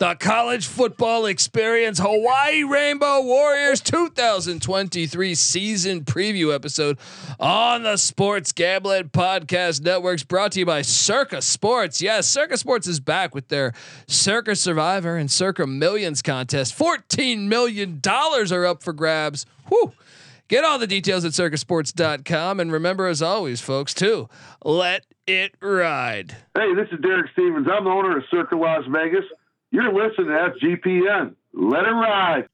The College Football Experience Hawaii Rainbow Warriors 2023 season preview episode on the Sports Gambling Podcast Networks brought to you by Circa Sports. Yes, Circa Sports is back with their Circa Survivor and Circa Millions contest. $14 million are up for grabs. Whew. Get all the details at circasports.com. And remember, as always, folks, too, let it ride. Hey, this is Derek Stevens. I'm the owner of Circa Las Vegas. You're listening to SGPN. Let it ride.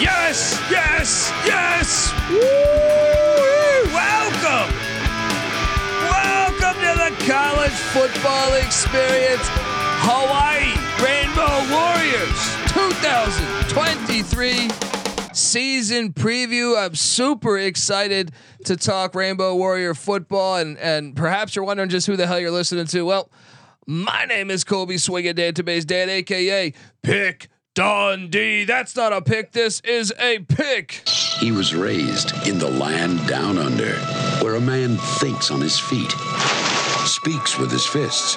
Yes, yes, yes. Woo! Football experience. Hawaii Rainbow Warriors 2023 season preview. I'm super excited to talk Rainbow Warrior football and and perhaps you're wondering just who the hell you're listening to. Well, my name is Colby Swinging Database Dan, aka Pick Dundee. That's not a pick. This is a pick. He was raised in the land down under, where a man thinks on his feet, speaks with his fists,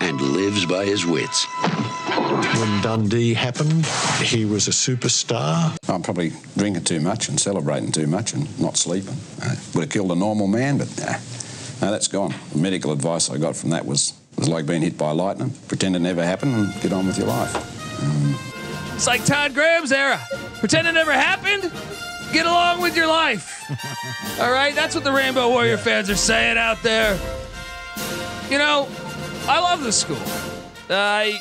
and lives by his wits. When Dundee happened, he was a superstar. I'm probably drinking too much and celebrating too much and not sleeping. Uh, would have killed a normal man, but nah, no, that's gone. The medical advice I got from that was was like being hit by lightning. Pretend it never happened and get on with your life. It's like Todd Graham's era. Pretend it never happened. Get along with your life. All right, that's what the Rainbow Warrior fans are saying out there. You know, I love this school. I,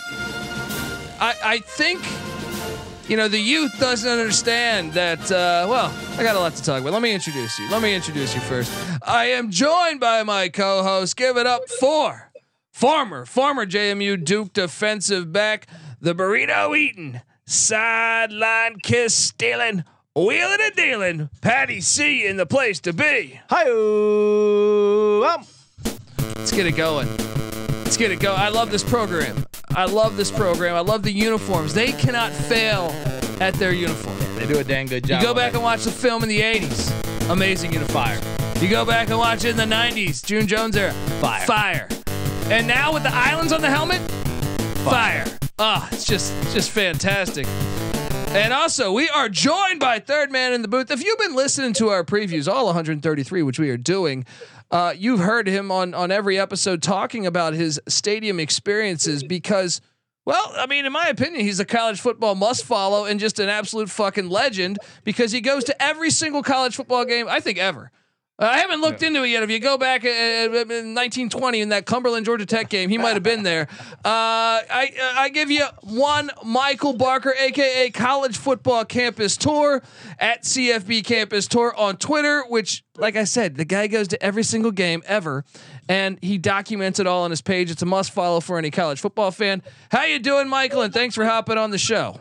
I, I think, you know, the youth doesn't understand that. Uh, well, I got a lot to talk about. Let me introduce you. Let me introduce you first. I am joined by my co-host. Give it up for former, former JMU Duke defensive back, the burrito eating, sideline kiss stealing, wheeling and dealing, Patty C in the place to be. Hi, um, Let's get it going. Let's get it going. I love this program. I love this program. I love the uniforms. They cannot fail at their uniform. They do a dang good job. You go back and watch the film in the 80s. Amazing uniform. You go back and watch it in the 90s. June Jones era. Fire. Fire. And now with the islands on the helmet, fire. Ah, it's just just fantastic. And also, we are joined by third man in the booth. If you've been listening to our previews, all 133, which we are doing, uh, you've heard him on on every episode talking about his stadium experiences because. Well, I mean, in my opinion, he's a college football must follow and just an absolute fucking legend because he goes to every single college football game, I think, ever. Uh, I haven't looked into it yet. If you go back uh, in 1920 in that Cumberland Georgia Tech game, he might have been there. Uh, I uh, I give you one Michael Barker, aka College Football Campus Tour at CFB Campus Tour on Twitter. Which, like I said, the guy goes to every single game ever, and he documents it all on his page. It's a must follow for any college football fan. How you doing, Michael? And thanks for hopping on the show.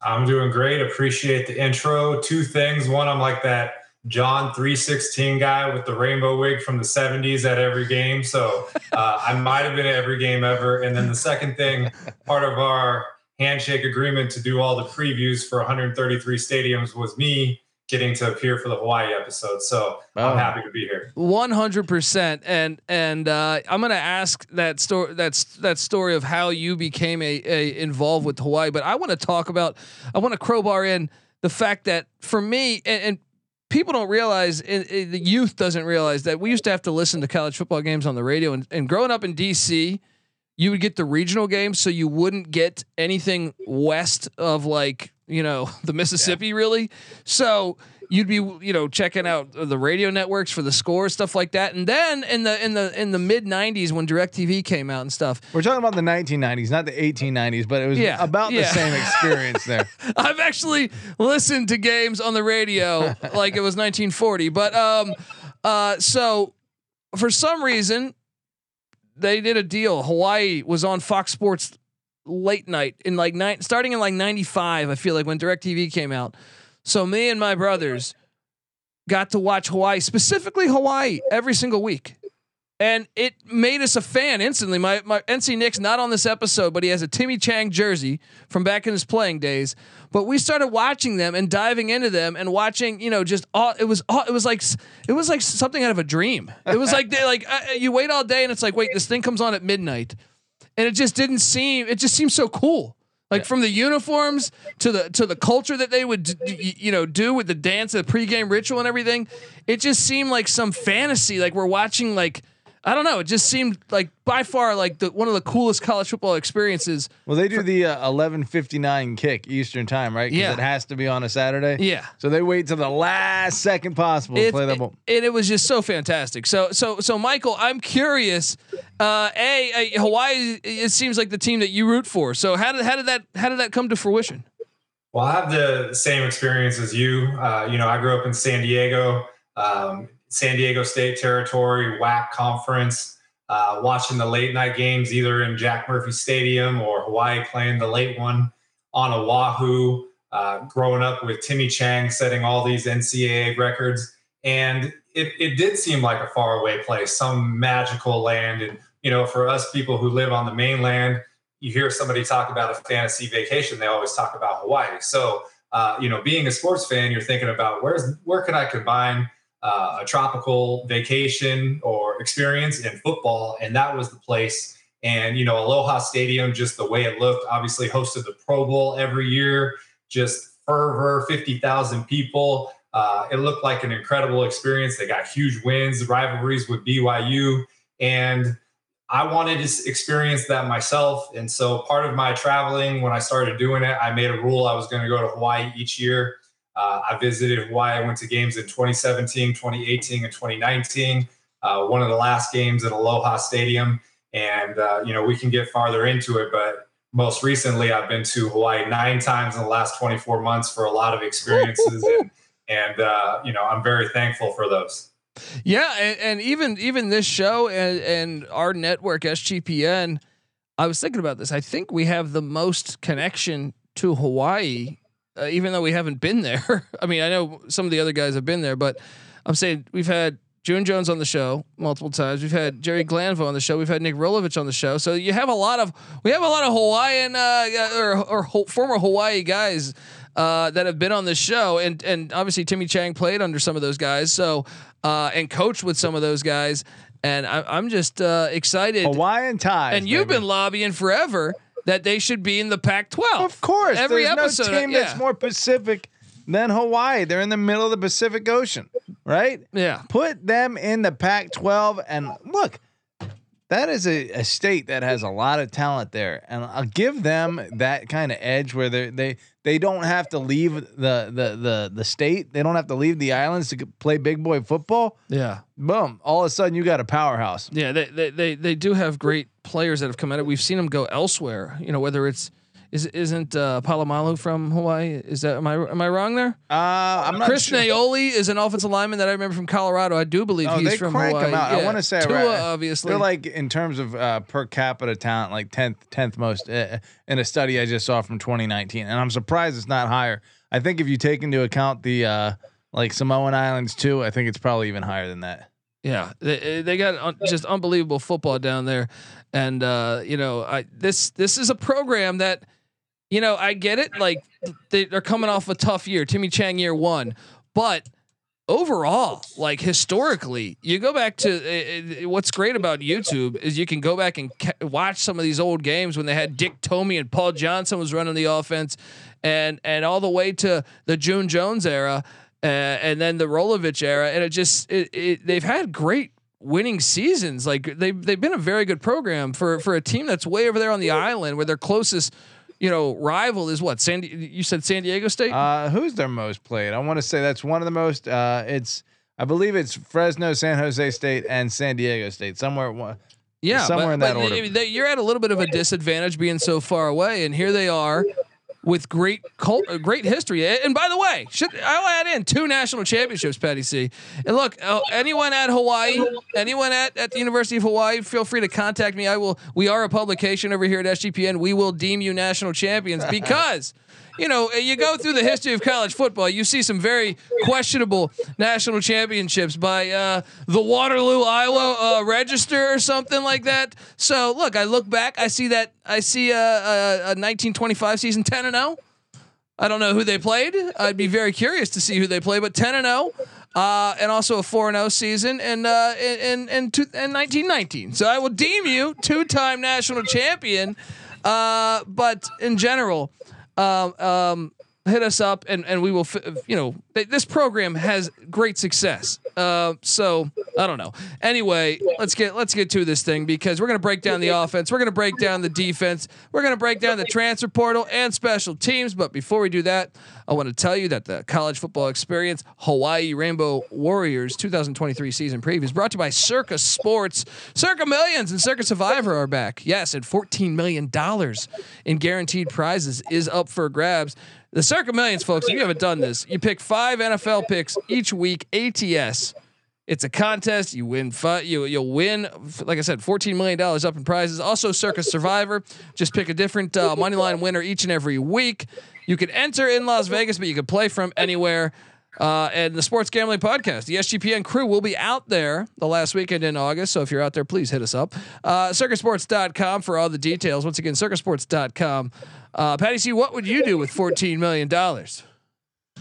I'm doing great. Appreciate the intro. Two things. One, I'm like that John 316 guy with the rainbow wig from the 70s at every game. So uh, I might have been at every game ever. And then the second thing, part of our handshake agreement to do all the previews for 133 stadiums was me getting to appear for the Hawaii episode. So Oh. I'm happy to be here. One hundred percent, and and uh, I'm gonna ask that story. That's that story of how you became a, a involved with Hawaii. But I want to talk about. I want to crowbar in the fact that for me, and, and people don't realize, and, and the youth doesn't realize that we used to have to listen to college football games on the radio. And, and growing up in DC, you would get the regional games, so you wouldn't get anything west of like you know the Mississippi, really. So you'd be you know checking out the radio networks for the scores, stuff like that. And then in the in the in the mid '90s when Directv came out and stuff, We're talking about the 1990s, not the 1890s, but it was Yeah, about the same experience there. I've actually listened to games on the radio like it was 1940. But um, uh, so for some reason, they did a deal. Hawaii was on Fox Sports late night in like nine, starting in like 95. I feel like when DirecTV came out. So me and my brothers got to watch Hawaii, specifically Hawaii, every single week. And it made us a fan instantly. My my NC Nick's not on this episode, but he has a Timmy Chang jersey from back in his playing days. But we started watching them and diving into them and watching, you know, just all it was all it was like it was like something out of a dream. It was like they like uh, you wait all day and it's like wait this thing comes on at midnight, and it just didn't seem it just seemed so cool. Like from the uniforms to the to the culture that they would d- d- you know do with the dance, the pregame ritual and everything, it just seemed like some fantasy. Like we're watching like I don't know. It just seemed like by far like the one of the coolest college football experiences. Well, they do the uh, 11:59 kick Eastern time, right? Yeah. it has to be on a Saturday. Yeah. So they wait till the last second possible to play that ball. and it was just so fantastic. So so so Michael, I'm curious. Uh, a, a Hawaii. It seems like the team that you root for. So how did how did that how did that come to fruition? Well, I have the same experience as you. Uh, you know, I grew up in San Diego, um, San Diego State territory, WAC conference, uh, watching the late night games either in Jack Murphy Stadium or Hawaii playing the late one on Oahu. Uh, growing up with Timmy Chang setting all these NCAA records, and it, it did seem like a faraway place, some magical land. And you know, for us people who live on the mainland, you hear somebody talk about a fantasy vacation, they always talk about Hawaii. So, uh, you know, being a sports fan, you're thinking about where's where can I combine uh, a tropical vacation or experience in football, and that was the place. And you know, Aloha Stadium, just the way it looked, obviously hosted the Pro Bowl every year, just fervor, fifty thousand people. Uh, it looked like an incredible experience. They got huge wins, rivalries with BYU, and I wanted to experience that myself. And so part of my traveling, when I started doing it, I made a rule I was going to go to Hawaii each year. Uh, I visited Hawaii. I went to games in 2017, 2018, and 2019. Uh, one of the last games at Aloha Stadium. And, uh, you know, we can get farther into it, but most recently I've been to Hawaii nine times in the last 24 months for a lot of experiences. and, and uh, you know, I'm very thankful for those. Yeah, and, and even even this show and and our network SGPN, I was thinking about this. I think we have the most connection to Hawaii, uh, even though we haven't been there. I mean, I know some of the other guys have been there, but I'm saying we've had June Jones on the show multiple times. We've had Jerry Glanville on the show. We've had Nick Rolovich on the show. So you have a lot of we have a lot of Hawaiian uh, or, or ho- former Hawaii guys uh, that have been on this show, and and obviously Timmy Chang played under some of those guys. So uh, and coached with some of those guys, and I, I'm just uh, excited. Hawaiian ties. and you've baby. been lobbying forever that they should be in the Pac-12. Of course. every there's episode. no team yeah. that's more Pacific than Hawaii. They're in the middle of the Pacific Ocean, right? yeah. Put them in the Pac-12 and look, that is a, a state that has a lot of talent there, and I'll give them that kind of edge where they they they don't have to leave the the the the state. They don't have to leave the islands to play big boy football. Yeah. Boom! All of a sudden, you got a powerhouse. Yeah, they, they they they do have great players that have come out. of We've seen them go elsewhere. You know, whether it's is isn't uh, Polamalu from Hawaii? Is that am I am I wrong there? Uh, I'm not Chris sure. Naoli is an offensive lineman that I remember from Colorado. I do believe Oh, he's from Hawaii. out. I want to say Tua, right, obviously. they're like in terms of uh, per capita talent, like tenth tenth most uh, in a study I just saw from 2019, and I'm surprised it's not higher. I think if you take into account the uh, like Samoan Islands too, I think it's probably even higher than that. Yeah, they they got un- just unbelievable football down there, and uh, you know, I this this is a program that, you know, I get it. Like they, they're coming off a tough year, Timmy Chang year one, but overall, like historically, you go back to uh, what's great about YouTube is you can go back and ca- watch some of these old games when they had Dick Tomey and Paul Johnson was running the offense, and and all the way to the June Jones era, uh, and then the Rolovich era, and it just it, it they've had great winning seasons. Like they they've been a very good program for for a team that's way over there on the island where their closest you know, rival is what? San you said San Diego State? Uh, who's their most played? I want to say that's one of the most. Uh, it's I believe it's Fresno, San Jose State, and San Diego State. Somewhere, one- yeah, somewhere but, in that order. they- they- you're at a little bit of a disadvantage being so far away, and here they are with great cult, uh, great history. And by the way, should I'll add in two national championships, Patty C. And look, uh, anyone at Hawaii, anyone at, at the University of Hawaii, feel free to contact me. I will. We are a publication over here at SGPN. We will deem you national champions because. You know, you go through the history of college football, you see some very questionable national championships by uh, the Waterloo, Iowa uh, Register or something like that. So, look, I look back, I see that, I see a, a, a 1925 season 10 and 0. I don't know who they played. I'd be very curious to see who they play, but 10 and 0. Uh, and also a 4 and 0 season and uh, in 1919. So I will deem you two time national champion. Uh, but in general, um, um, hit us up and, and we will, you know, th- this program has great success. Uh, so I don't know. Anyway, let's get let's get to this thing because we're gonna break down the offense, we're gonna break down the defense, we're gonna break down the transfer portal and special teams. But before we do that, I want to tell you that the college football experience Hawaii Rainbow Warriors 2023 season preview is brought to you by Circa Sports. Circa Millions and Circa Survivor are back. Yes, and 14 million dollars in guaranteed prizes is up for grabs. The Circa Millions, folks, if you haven't done this, you pick five NFL picks each week, ATS. It's a contest. You win. You you'll win. Like I said, fourteen million dollars up in prizes. Also, Circa Survivor. Just pick a different uh, money line winner each and every week. You can enter in Las Vegas, but you can play from anywhere. Uh, and the Sports Gambling Podcast, the SGPN crew will be out there the last weekend in August. So if you're out there, please hit us up. Uh, circasports.com for all the details. Once again, circasports.com. Uh, Patty C, what would you do with $14 million?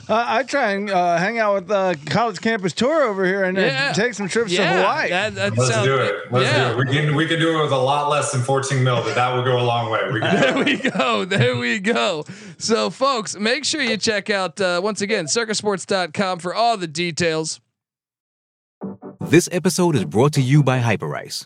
Uh, I try and uh, hang out with uh, college campus tour over here and uh, Yeah. take some trips Yeah, to Hawaii. that- that Let's sounds- do it. Let's yeah. do it. We can we can do it with a lot less than 14 mil, but that will go a long way. We can There we go. There we go. So, folks, make sure you check out, uh, once again, circasports.com for all the details. This episode is brought to you by Hyperice,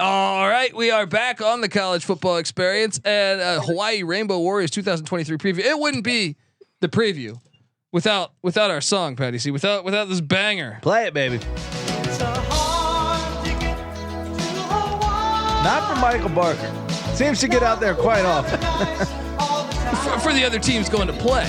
All right, we are back on the college football experience and uh, Hawaii Rainbow Warriors 2023 preview. It wouldn't be the preview without without our song, Patty. See, without without this banger. Play it, baby. Not for Michael Barker. Seems to get out there quite often. for, for the other teams going to play.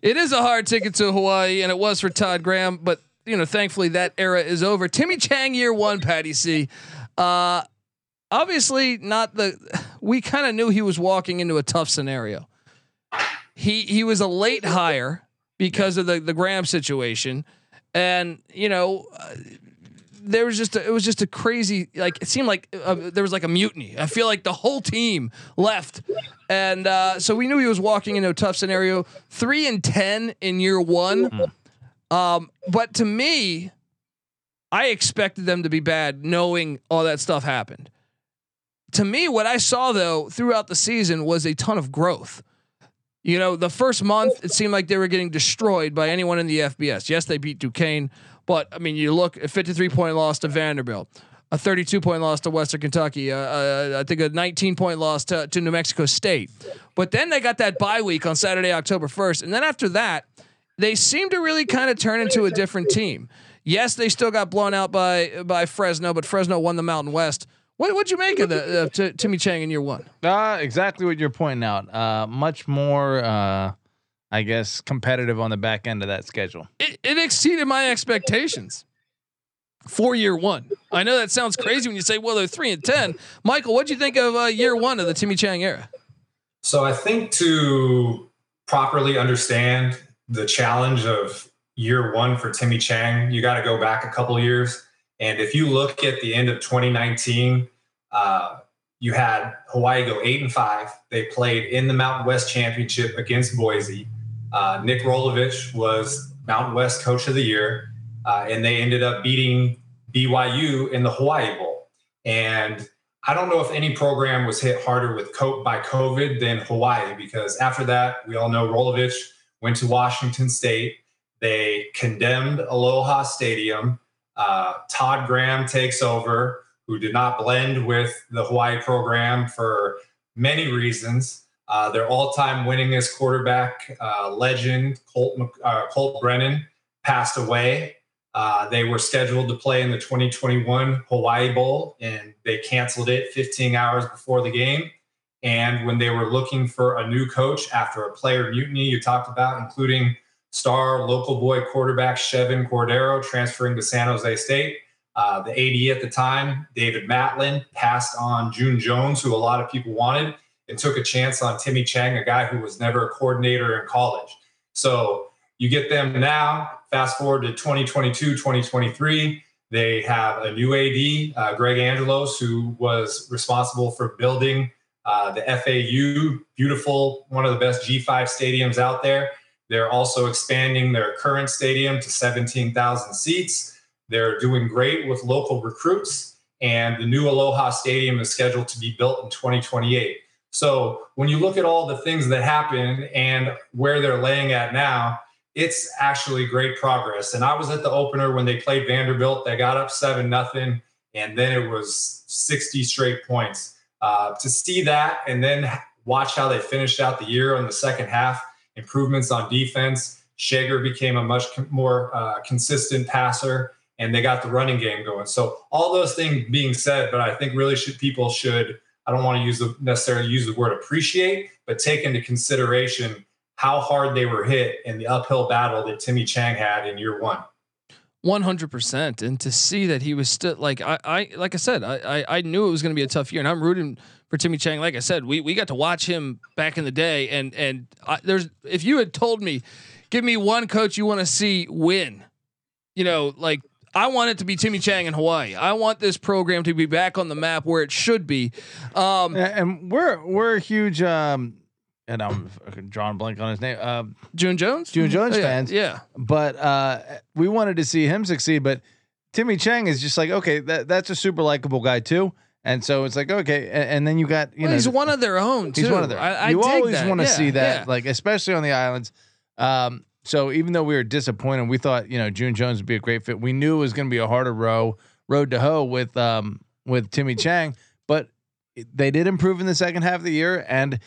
It is a hard ticket to Hawaii, and it was for Todd Graham, but you know, thankfully that era is over. Timmy Chang, year one, Patty C. Uh, obviously, not the. We kind of knew he was walking into a tough scenario. He he was a late hire because of the the Graham situation, and you know. Uh, there was just a, it was just a crazy like it seemed like uh, there was like a mutiny. I feel like the whole team left, and uh, so we knew he was walking into a tough scenario. Three and ten in year one, um, but to me, I expected them to be bad, knowing all that stuff happened. To me, what I saw though throughout the season was a ton of growth. You know, the first month it seemed like they were getting destroyed by anyone in the FBS. Yes, they beat Duquesne, but I mean, you look a 53 point loss to Vanderbilt, a 32 point loss to Western Kentucky, uh, uh, I think a 19 point loss to, to New Mexico State. But then they got that bye week on Saturday, October 1st, and then after that, they seem to really kind of turn into a different team. Yes, they still got blown out by by Fresno, but Fresno won the Mountain West What what'd you make of the uh, t- Timmy Chang in year one? Uh, exactly what you're pointing out. Uh, much more, uh, I guess, competitive on the back end of that schedule. It, it exceeded my expectations for year one. I know that sounds crazy when you say, well, they're three and ten. Michael, what do you think of uh, year one of the Timmy Chang era? So I think to properly understand the challenge of year one for Timmy Chang, you got to go back a couple years. And if you look at the end of 2019, uh, you had Hawaii go eight and five. They played in the Mountain West Championship against Boise. Uh, Nick Rolovich was Mountain West Coach of the Year, uh, and they ended up beating BYU in the Hawaii Bowl. And I don't know if any program was hit harder with by COVID than Hawaii, because after that, we all know Rolovich went to Washington State. They condemned Aloha Stadium. Uh, Todd Graham takes over, who did not blend with the Hawaii program for many reasons. Uh, their all-time winningest quarterback, uh, legend Colt, uh, Colt Brennan, passed away. Uh, they were scheduled to play in the 2021 Hawaii Bowl, and they canceled it 15 hours before the game. And when they were looking for a new coach after a player mutiny you talked about, including star local boy quarterback Chevan Cordero transferring to San Jose State, uh, the AD at the time, David Matlin, passed on June Jones, who a lot of people wanted, and took a chance on Timmy Chang, a guy who was never a coordinator in college. So you get them now, fast forward to 2022, 2023. They have a new AD, uh, Craig Angelos, who was responsible for building uh, the FAU, beautiful, one of the best G5 stadiums out there. They're also expanding their current stadium to 17,000 seats. They're doing great with local recruits, and the new Aloha Stadium is scheduled to be built in 2028. So when you look at all the things that happened and where they're laying at now, it's actually great progress. And I was at the opener when they played Vanderbilt. They got up seven nothing, and then it was 60 straight points. Uh, to see that and then watch how they finished out the year on the second half, improvements on defense. Schager became a much more uh, consistent passer, and they got the running game going. So all those things being said, but I think really should people should I don't want to use the necessarily use the word appreciate, but take into consideration how hard they were hit in the uphill battle that Timmy Chang had in year one. One hundred percent, and to see that he was still like I, I like I said, I, I, I knew it was going to be a tough year, and I'm rooting for Timmy Chang. Like I said, we, we got to watch him back in the day, and and I, there's if you had told me, give me one coach you want to see win, you know, like I want it to be Timmy Chang in Hawaii. I want this program to be back on the map where it should be. Um, and we're we're a huge. Um, and I'm drawing blank on his name. Uh, June Jones. June Jones Oh, yeah, fans. Yeah. But uh, we wanted to see him succeed. But Timmy Chang is just like okay, that that's a super likable guy too. And so it's like okay, and, and then you got you Well, know he's one of their own. Too. He's one of their. I, I you always want to Yeah, see that, yeah. like especially on the islands. Um, so even though we were disappointed, we thought you know June Jones would be a great fit. We knew it was going to be a harder row road to hoe with um with Timmy Chang, but they did improve in the second half of the year, and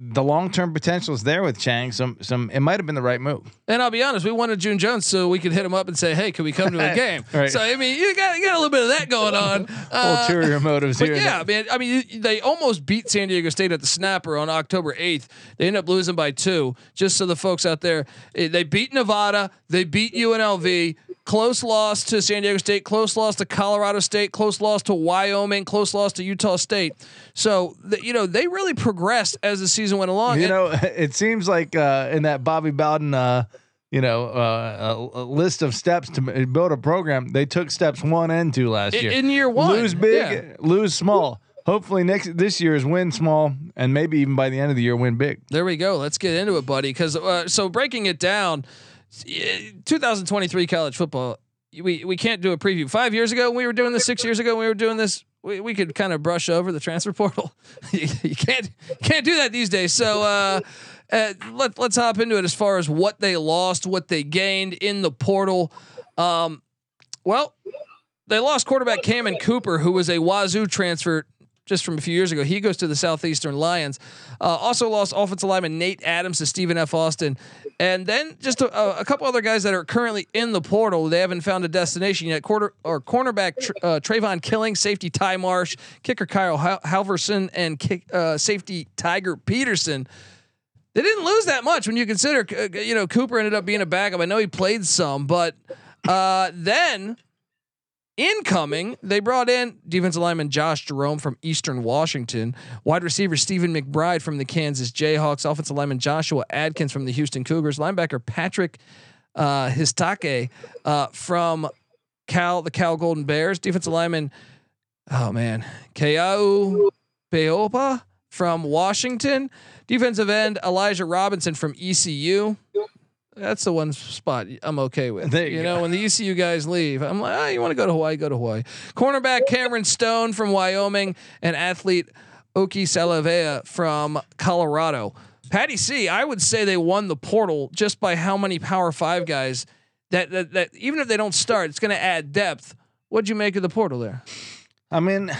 the long term potential is there with Chang. Some some it might have been the right move. And I'll be honest, we wanted June Jones so we could hit him up and say, "Hey, can we come to a game?" Right. So I mean, you got you got a little bit of that going on. Uh, Ulterior motives here. yeah, man. I mean, they almost beat San Diego State at the snapper on October eighth. They end up losing by two. Just so the folks out there, eh, they beat Nevada. They beat UNLV. Close loss to San Diego State. Close loss to Colorado State. Close loss to Wyoming. Close loss to Utah State. So th- you know they really progressed as the season went along. You And- know, it seems like uh, in that Bobby Bowden, uh, you know, uh, a, a list of steps to build a program, they took steps one and two last In- year. in year one, lose big, yeah. lose small. Hopefully next this year is win small, and maybe even by the end of the year win big. There we go. Let's get into it, buddy. Because uh, so breaking it down, 2023 college football. We we can't do a preview. Five years ago, we were doing this. Six years ago, we were doing this. We, we could kind of brush over the transfer portal. you, you can't can't do that these days. So uh, uh, let let's hop into it as far as what they lost, what they gained in the portal. Um, well, they lost quarterback Cameron Cooper, who was a Wazoo transfer just from a few years ago. He goes to the Southeastern Lions. Uh, also lost offensive lineman Nate Adams to Stephen F. Austin, and then just a, a, couple other guys that are currently in the portal. They haven't found a destination yet. Quarter or cornerback uh, Trayvon Killing, safety Ty Marsh, kicker Kyle Halverson, and kick, uh, safety Tiger Peterson. They didn't lose that much when you consider, uh, you know, Cooper ended up being a backup. I know he played some, but uh, then incoming, they brought in defensive lineman Josh Jerome from Eastern Washington, wide receiver Stephen McBride from the Kansas Jayhawks, offensive lineman Joshua Adkins from the Houston Cougars, linebacker Patrick uh, Histake uh, from Cal, the Cal Golden Bears, defensive lineman, oh man, Keau Peopa from Washington, defensive end Elijah Robinson from ECU that's the one spot I'm okay with. There you, you know, when the ECU guys leave, I'm like, oh, you want to go to Hawaii? Go to Hawaii. Cornerback Cameron Stone from Wyoming and athlete Oki Salavea from Colorado. Patty C, I would say they won the portal just by how many Power Five guys that that, that even if they don't start, it's going to add depth. What'd you make of the portal there? I mean,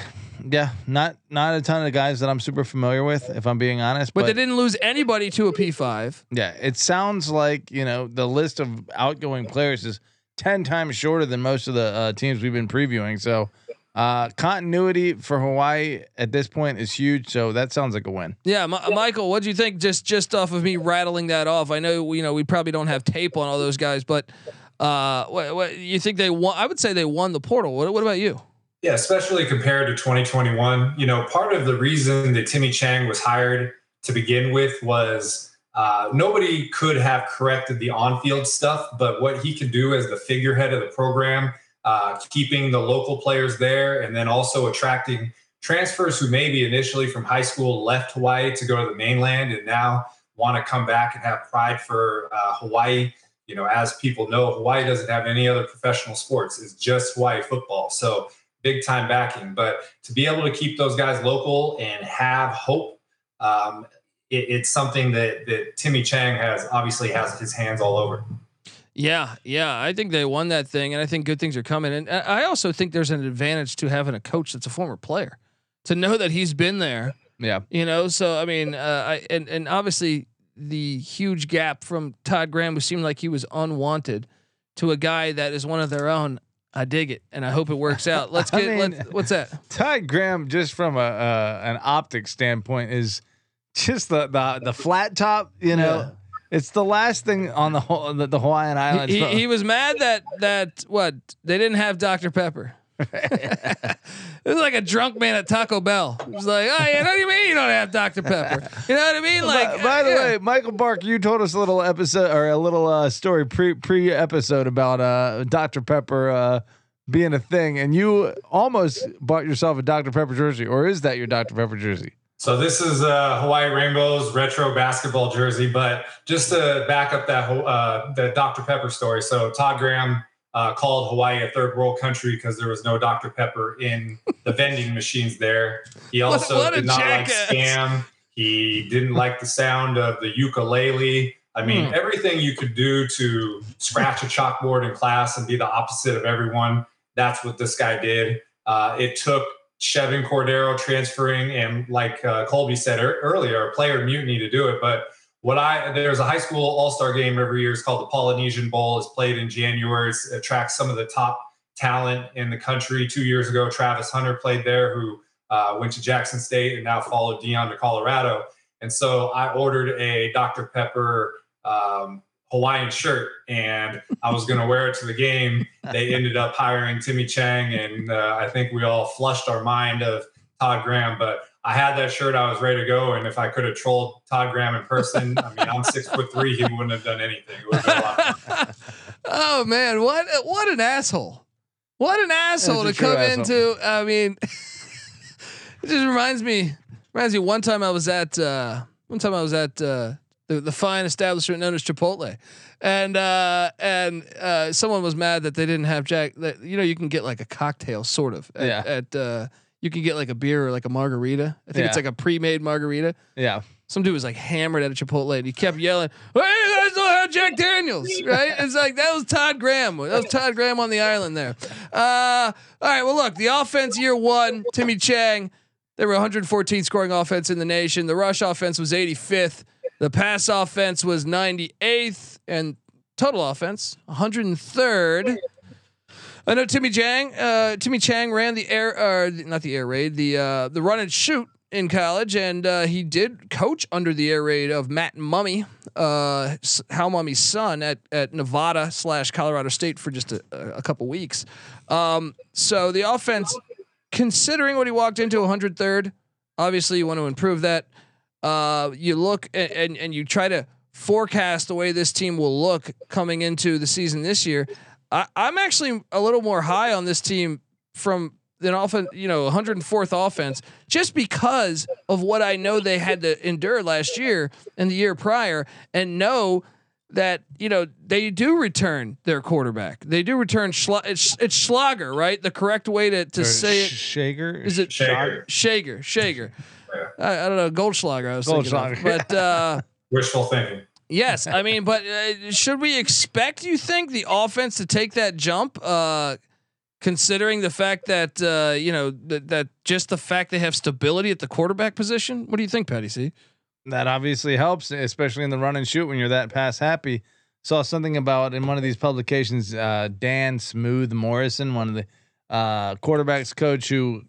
yeah, not not a ton of guys that I'm super familiar with, if I'm being honest. But, but, they didn't lose anybody to a P5. Yeah, it sounds like you know the list of outgoing players is ten times shorter than most of the uh, teams we've been previewing. So uh, continuity for Hawaii at this point is huge. So that sounds like a win. Yeah, M- Michael, what do you think? Just just off of me rattling that off, I know you know we probably don't have tape on all those guys, but uh, what, what you think they won? I would say they won the portal. What, what about you? Yeah, especially compared to 2021. You know, part of the reason that Timmy Chang was hired to begin with was uh, nobody could have corrected the on field stuff, but what he could do as the figurehead of the program, uh, keeping the local players there, and then also attracting transfers who maybe initially from high school left Hawaii to go to the mainland and now want to come back and have pride for uh, Hawaii. You know, as people know, Hawaii doesn't have any other professional sports; it's just Hawaii football. So big time backing. But to be able to keep those guys local and have hope, um, it, it's something that that Timmy Chang has obviously has his hands all over. Yeah, yeah, I think they won that thing, and I think good things are coming. And I also think there's an advantage to having a coach that's a former player, to know that he's been there. Yeah, you know. So I mean, uh, I and and obviously the huge gap from Todd Graham, who seemed like he was unwanted, to a guy that is one of their own. I dig it, and I hope it works out. Let's get. I mean, what's that? Ty Graham, just from a uh, an optic standpoint, is just the the the flat top. You know, yeah. it's the last thing on the whole the, the Hawaiian Islands. He, he, he, was mad that that what they didn't have Dr Pepper. it was like a drunk man at Taco Bell. It was like, oh, yeah, what do you mean you don't have Dr. Pepper? You know what I mean? Like, by, by the yeah. way, Michael Bark, you told us a little episode or a little uh, story pre pre episode about uh, Dr. Pepper uh, being a thing, and you almost bought yourself a Dr. Pepper jersey, or is that your Dr. Pepper jersey? So this is uh, Hawaii Rainbows retro basketball jersey, but just to back up that uh, the Dr. Pepper story. So Todd Graham uh, called Hawaii a third world country because there was no Dr. Pepper in the vending machines there. He also what, what did not jackass. like scam. He didn't like the sound of the ukulele. I mean, hmm. everything you could do to scratch a chalkboard in class and be the opposite of everyone. That's what this guy did. Uh, it took Chevan Cordero transferring and, like uh, Colby said er- earlier, a player mutiny to do it. But what I there's a high school all star game every year. It's called the Polynesian Bowl. It's played in January. It attracts some of the top talent in the country. Two years ago, Travis Hunter played there, who uh, went to Jackson State and now followed Deion to Colorado. And so I ordered a Dr. Pepper um, Hawaiian shirt, and I was going to wear it to the game. They ended up hiring Timmy Chang, and uh, I think we all flushed our mind of Todd Graham, but I had that shirt. I was ready to go. And if I could have trolled Todd Graham in person, I mean, I'm six foot three. He wouldn't have done anything. oh man, what what an asshole! What an asshole to come asshole. into. I mean, it just reminds me reminds me. One time I was at uh, one time I was at uh, the the fine establishment known as Chipotle, and uh, and uh, someone was mad that they didn't have Jack. That you know you can get like a cocktail sort of at, yeah. at uh, you can get like a beer or like a margarita. I think it's like a pre-made margarita. Yeah. Some dude was like hammered at a Chipotle and he kept yelling, Hey, you guys don't have Jack Daniels, right? It's like that was Todd Graham. That was Todd Graham on the island there. Uh, all right, well, look, the offense year one, Timmy Chang. They were 114 scoring offense in the nation. The rush offense was 85th. The pass offense was 98th, and total offense 103rd. I know Timmy Chang. Uh, Timmy Chang ran the air, uh, not the air raid, the uh, the run and shoot in college, and uh, he did coach under the air raid of Matt Mumme, uh, Mumme's son at at Nevada slash Colorado State for just a, a couple weeks. Um, so the offense, considering what he walked into 103rd, obviously you want to improve that. Uh, you look and, and and you try to forecast the way this team will look coming into the season this year. I, I'm actually a little more high on this team from than often, you know, 104th offense, just because of what I know they had to endure last year and the year prior, and know that you know they do return their quarterback. They do return. Schla- it's it's Schlager, right? The correct way to to Or say it Schager is it Schager. Schager, Schager. I, I don't know, Goldschlager. I was thinking of. Goldschlager. but uh, Wishful thinking. Yes, I mean, but uh, should we expect you think the offense to take that jump? Uh, considering the fact that uh, you know that, that just the fact they have stability at the quarterback position. What do you think, Patty C? that obviously helps, especially in the run and shoot when you're that pass happy. Saw something about in one of these publications, uh, Dan Smooth Morrison, one of the uh, quarterbacks coach who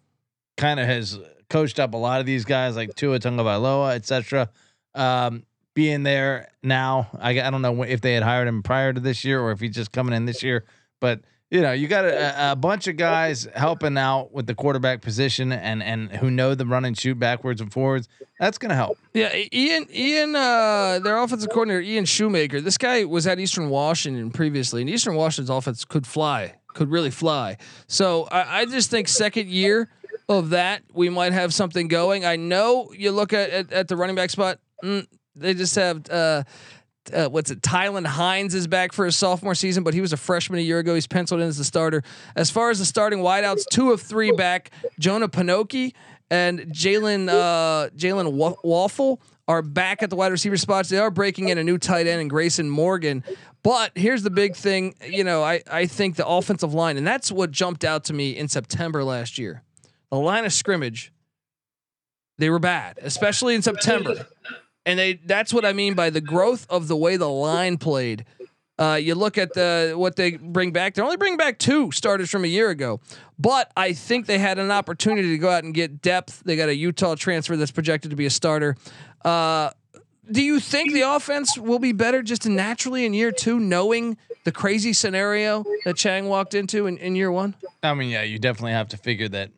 kind of has coached up a lot of these guys like Tua Tagovailoa, etc. Um, being there now, I, I don't know if they had hired him prior to this year or if he's just coming in this year, but you know, you got a, a bunch of guys helping out with the quarterback position and and who know the run and shoot backwards and forwards. That's gonna help. Yeah, Ian, Ian, uh, their offensive coordinator, Ian Shoemaker. This guy was at Eastern Washington previously, and Eastern Washington's offense could fly, could really fly. So I, I just think second year of that, we might have something going. I know you look at at, at the running back spot, mm, they just have. Uh, uh, what's it? Tylan Hines is back for his sophomore season, but he was a freshman a year ago. He's penciled in as the starter. As far as the starting wideouts, two of three back. Jonah Panoke and Jalen uh, Jalen Wa- Waffle are back at the wide receiver spots. They are breaking in a new tight end and Grayson Morgan. But here's the big thing. You know, I, I think the offensive line, and that's what jumped out to me in September last year. The line of scrimmage, they were bad, especially in September. And they that's what I mean by the growth of the way the line played. Uh, you look at the what they bring back. They're only bringing back two starters from a year ago, but I think they had an opportunity to go out and get depth. They got a Utah transfer that's projected to be a starter. Uh, do you think the offense will be better just naturally in year two, knowing the crazy scenario that Chang walked into in, in year one? I mean, yeah, you definitely have to figure that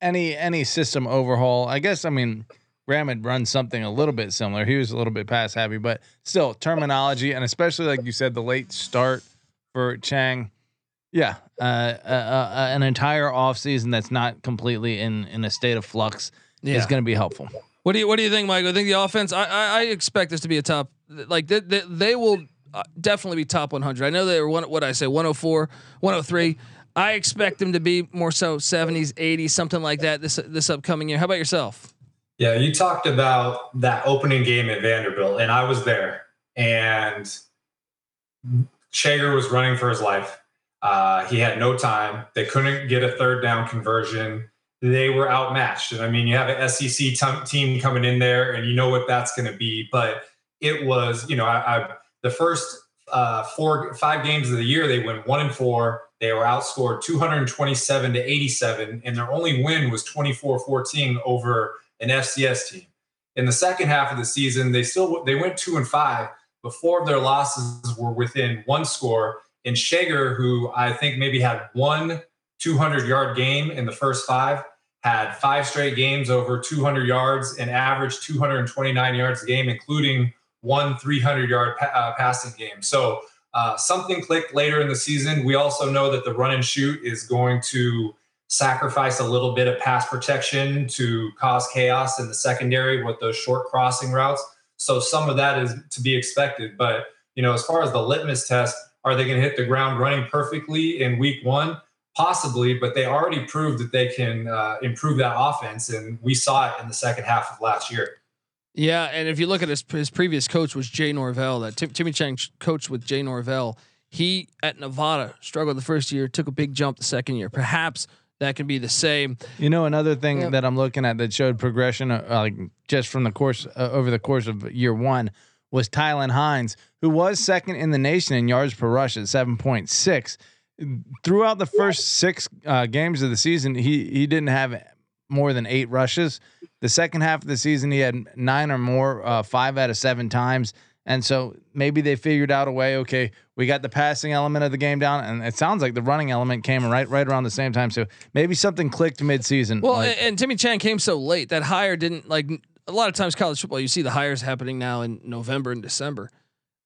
any any system overhaul. I guess I mean Graham had run something a little bit similar. He was a little bit pass happy, but still terminology and especially like you said, the late start for Chang. Yeah, uh, uh, uh, an entire offseason that's not completely in in a state of flux is going to be helpful. What do you What do you think, Michael? I think the offense. I I, I expect this to be a top. Like they, they, they will uh, definitely be top 100. I know they were one. What I say, 104, 103. I expect them to be more so 70s, 80s, something like that. This this upcoming year. How about yourself? Yeah, you talked about that opening game at Vanderbilt, and I was there. And Schager was running for his life. Uh, he had no time. They couldn't get a third down conversion. They were outmatched. And I mean, you have an SEC t- team coming in there, and you know what that's going to be. But it was, you know, I, I the first uh, four, five games of the year, they went one and four. They were outscored 227 to 87, and their only win was 24 14 over an FCS team. In the second half of the season, they still they went two and five, but four of their losses were within one score. And Schager, who I think maybe had one 200 yard game in the first five, had five straight games over 200 yards and averaged 229 yards a game, including one 300 yard pa- uh, passing game. So uh, something clicked later in the season. We also know that the run and shoot is going to sacrifice a little bit of pass protection to cause chaos in the secondary with those short crossing routes. So some of that is to be expected. But you know, as far as the litmus test, are they going to hit the ground running perfectly in week one? Possibly, but they already proved that they can uh, improve that offense, and we saw it in the second half of last year. Yeah, and if you look at his his previous coach was Jay Norvell. That Tim, Timmy Chang coached with Jay Norvell. He at Nevada struggled the first year, took a big jump the second year. Perhaps that can be the same. You know, another thing Yep. that I'm looking at that showed progression, uh, like just from the course uh, over the course of year one, was Tylan Hines, who was second in the nation in yards per rush at 7.6. Throughout the first six uh, games of the season, he he didn't have more than eight rushes. The second half of the season, he had nine or more, uh, five out of seven times. And so maybe they figured out a way. Okay, we got the passing element of the game down, and it sounds like the running element came right right around the same time. So maybe something clicked midseason. Well, like- and, and Timmy Chang came so late that hire didn't like a lot of times college football. You see the hires happening now in November and December.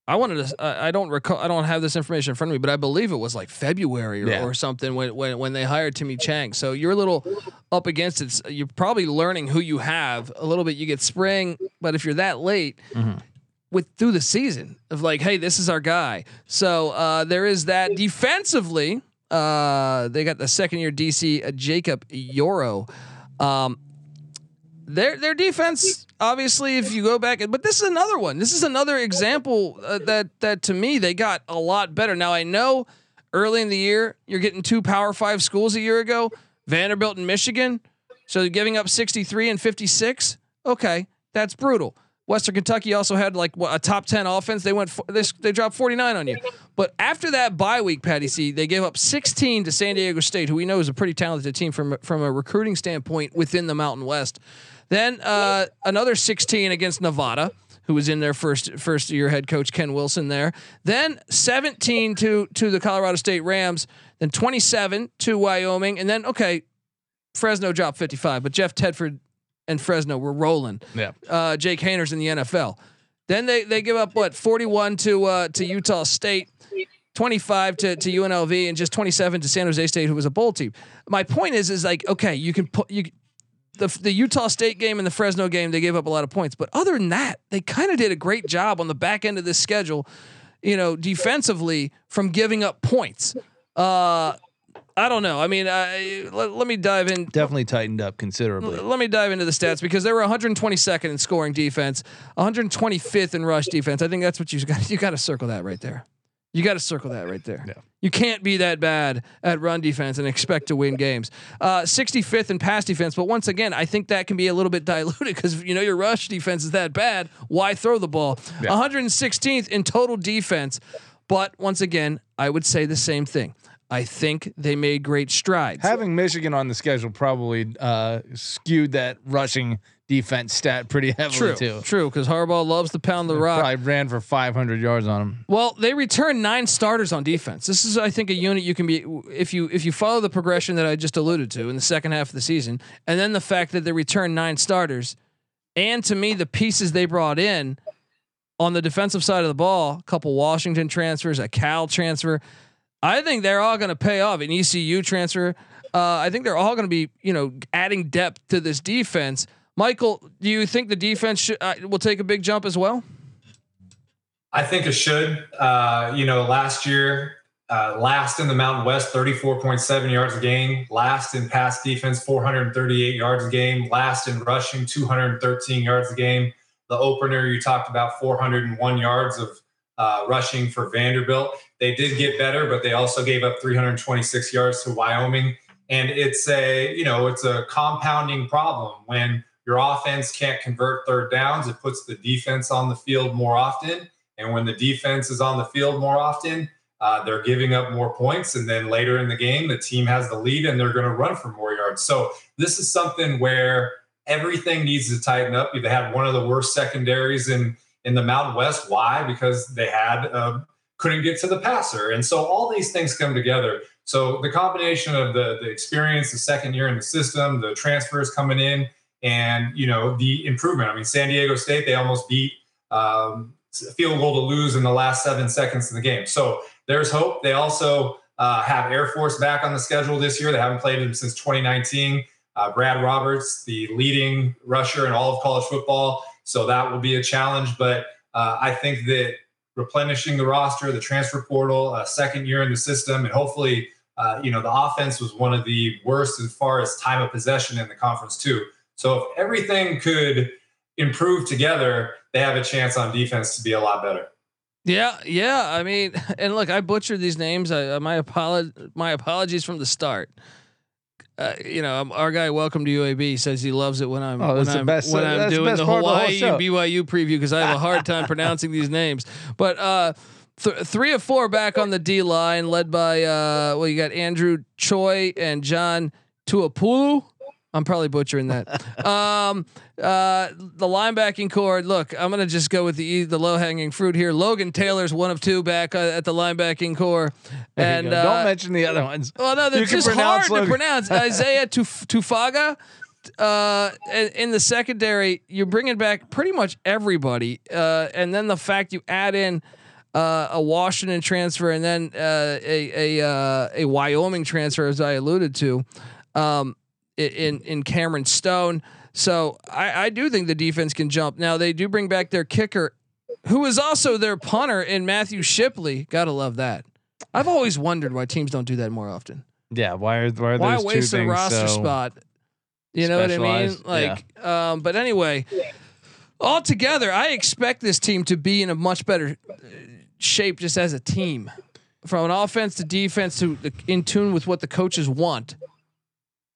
I wanted to. I don't recall. I don't have this information in front of me, but I believe it was like February or, Yeah. or something when, when when they hired Timmy Chang. So you're a little up against it. You're probably learning who you have a little bit. You get spring, but if you're that late, mm-hmm. With through the season of like, hey, this is our guy. So uh, there is that defensively. Uh, they got the second year DC uh, Jacob Yoro. Um, their their defense, obviously, if you go back, but this is another one. This is another example uh, that that to me they got a lot better. Now I know early in the year you're getting two Power Five schools a year ago, Vanderbilt and Michigan. So giving up 63 and 56. Okay, that's brutal. Western Kentucky also had like a top 10 offense. They went they, they dropped 49 on you. But after that bye week, Patty C, they gave up 16 to San Diego State, who we know is a pretty talented team from from a recruiting standpoint within the Mountain West. Then uh, another 16 against Nevada, who was in their first first year head coach Ken Wilson there. Then 17 to to the Colorado State Rams. Then 27 to Wyoming, and then okay, Fresno dropped 55, but Jeff Tedford and Fresno were rolling. Yeah. Uh, Jake Haener's in the NFL. Then they they give up what 41 to uh, to Utah State. 25 to, to UNLV and just 27 to San Jose State, who was a bowl team. My point is, is like, okay, you can put you the the Utah State game and the Fresno game, they gave up a lot of points. But other than that, they kind of did a great job on the back end of this schedule, you know, defensively from giving up points. Uh, I don't know. I mean, I, let, let me dive in. definitely tightened up considerably. Let me dive into the stats because they were 122nd in scoring defense, 125th in rush defense. I think that's what you got. You got to circle that right there. You got to circle that right there. Yeah. You can't be that bad at run defense and expect to win games. Uh, 65th in pass defense, but once again, I think that can be a little bit diluted because you know your rush defense is that bad. Why throw the ball? 116th in total defense, but once again, I would say the same thing. I think they made great strides. Having Michigan on the schedule probably uh, skewed that rushing defense stat pretty heavily True, too. true, because Harbaugh loves to pound the rock. I ran for 500 yards on him. Well, they returned nine starters on defense. This is, I think, a unit you can be if you if you follow the progression that I just alluded to in the second half of the season, and then the fact that they returned nine starters, and to me the pieces they brought in on the defensive side of the ball, a couple Washington transfers, a Cal transfer. I think they're all going to pay off. An ECU transfer. Uh, I think they're all going to be, you know, adding depth to this defense. Michael, do you think the defense should, uh, will take a big jump as well? I think it should. Uh, you know, last year, uh, last in the Mountain West, 34.7 yards a game. Last in pass defense, 438 yards a game. Last in rushing, 213 yards a game. The opener, you talked about 401 yards of uh, rushing for Vanderbilt. They did get better, but they also gave up 326 yards to Wyoming. And it's a, you know, it's a compounding problem when your offense can't convert third downs. It puts the defense on the field more often. And when the defense is on the field more often, uh, they're giving up more points. And then later in the game, the team has the lead and they're going to run for more yards. So this is something where everything needs to tighten up. They had one of the worst secondaries in in the Mountain West. Why? Because they had uh, couldn't get to the passer, and so all these things come together. So the combination of the the experience, the second year in the system, the transfers coming in, and you know the improvement. I mean, San Diego State they almost beat um, field goal to lose in the last seven seconds in the game. So there's hope. They also uh, have Air Force back on the schedule this year. They haven't played them since 2019. Uh, Brad Roberts, the leading rusher in all of college football. So that will be a challenge. But uh, I think that replenishing the roster, the transfer portal, a second year in the system, and hopefully, uh, you know, the offense was one of the worst as far as time of possession in the conference, too. So if everything could improve together, they have a chance on defense to be a lot better. Yeah, yeah. I mean, and look, I butchered these names. I, uh, my apolo- my apologies from the start. Uh, you know, um, our guy, welcome to UAB, says he loves it when I'm Oh, when I'm, best- when I'm doing the the Hawaii show. BYU preview because I have a hard time pronouncing these names. But uh, th- three of four back on the D line, led by uh, well, you got Andrew Choi and John Tuapulu. I'm probably butchering that. um, uh, the linebacking core. Look, I'm gonna just go with the the low hanging fruit here. Logan Taylor's one of two back uh, at the linebacking core, There and uh, don't mention the other ones. well, no, they're You just hard Logan. to pronounce. Isaiah Tuf- Tufaga. Uh, in- the secondary, you're bringing back pretty much everybody, uh, and then the fact you add in uh, a Washington transfer and then uh, a a uh, a Wyoming transfer, as I alluded to, um, in in Cameron Stone. So I, I do think the defense can jump. Now they do bring back their kicker, who is also their punter in Matthew Shipley. Gotta love that. I've always wondered why teams don't do that more often. Yeah, why are why are Why those waste two a roster so spot? You know what I mean? Like, um, but anyway, altogether, I expect this team to be in a much better uh, shape just as a team, from an offense to defense to the, in tune with what the coaches want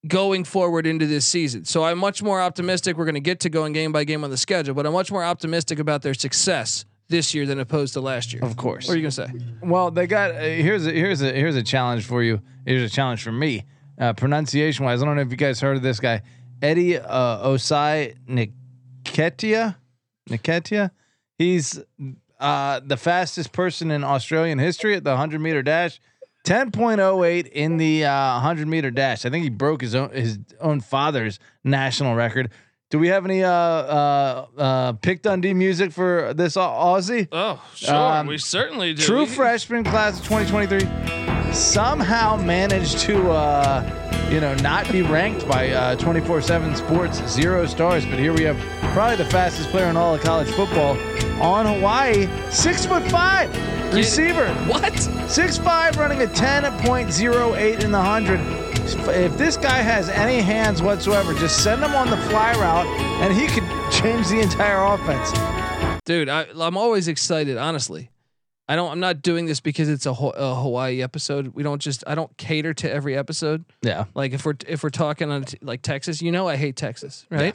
going forward into this season. So I'm much more optimistic. We're going to get to going game by game on the schedule, but I'm much more optimistic about their success this year than opposed to last year. Of course. What are you going to say? Well, they got uh, here's a here's a here's a challenge for you. Here's a challenge for me. Uh, pronunciation wise, I don't know if you guys heard of this guy, Eddie uh, Osei Niketia. Niketia. He's uh, the fastest person in Australian history at the 100 meter dash. 10.08 in the uh, 100 meter dash. I think he broke his own his own father's national record. Do we have any uh uh uh pick Dundee music for this Aussie? Oh, sure. Um, we certainly do. True freshman class of 2023 somehow managed to, uh, you know, not be ranked by uh, 24/7 Sports zero stars. But here we have probably the fastest player in all of college football on Hawaii, six foot five receiver. What? Six five, running a 10.08 in the hundred. If this guy has any hands whatsoever, just send him on the fly route, and he could change the entire offense. dude I, i'm always excited honestly i don't i'm not doing this because it's a, Ho- a hawaii episode we don't just i don't cater to every episode Yeah. like if we're if we're talking on t- like texas you know i hate texas right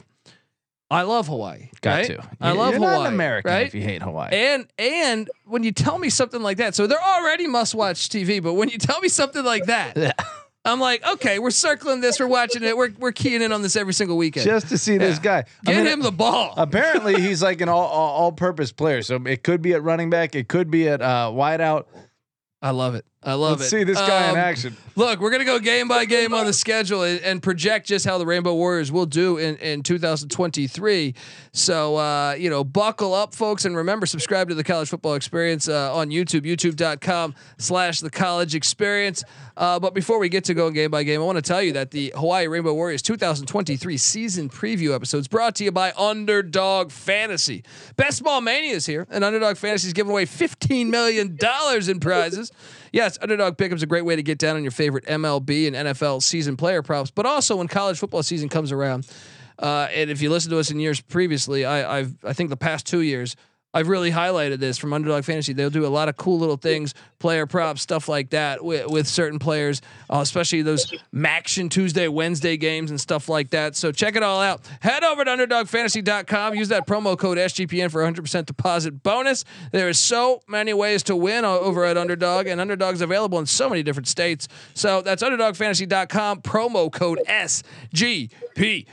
i love hawaii Got right? to. i love You're hawaii not an American right if you hate Hawaii. and and when you tell me something like that so they're already must watch tv but when you tell me something like that Yeah. I'm like okay we're circling this we're watching it we're, we're keying in on this every single weekend Just to see this Yeah. guy. I get mean, him the ball Apparently, he's like an all, all all purpose player. So it could be at running back. It could be at uh, wideout. i love it i love Let's it see this guy in Um, action. Look, we're gonna go game by game on the schedule and, and project just how the Rainbow Warriors will do in, in 2023. So uh, you know, buckle up, folks, and remember, subscribe to the College Football Experience uh, on YouTube, YouTube.com/slash The College Experience. Uh, but before we get to going game by game, I want to tell you that the Hawaii Rainbow Warriors 2023 season preview episode is brought to you by Underdog Fantasy. Best Ball Mania is here, and Underdog Fantasy is giving away 15 million dollars in prizes. Yes, Underdog Pick'em's a great way to get down on your favorite MLB and NFL season player props, but also when college football season comes around. Uh, and if you listen to us in years previously, I, I've I think the past two years. I've really highlighted this from Underdog Fantasy. They'll do a lot of cool little things, player props, stuff like that with, with certain players, uh, especially those MACtion Tuesday, Wednesday games and stuff like that. So check it all out. Head over to UnderdogFantasy.com. Use that promo code SGPN for 100% deposit bonus. There is so many ways to win over at Underdog, and Underdog's available in so many different states. So that's UnderdogFantasy.com, promo code SGPN.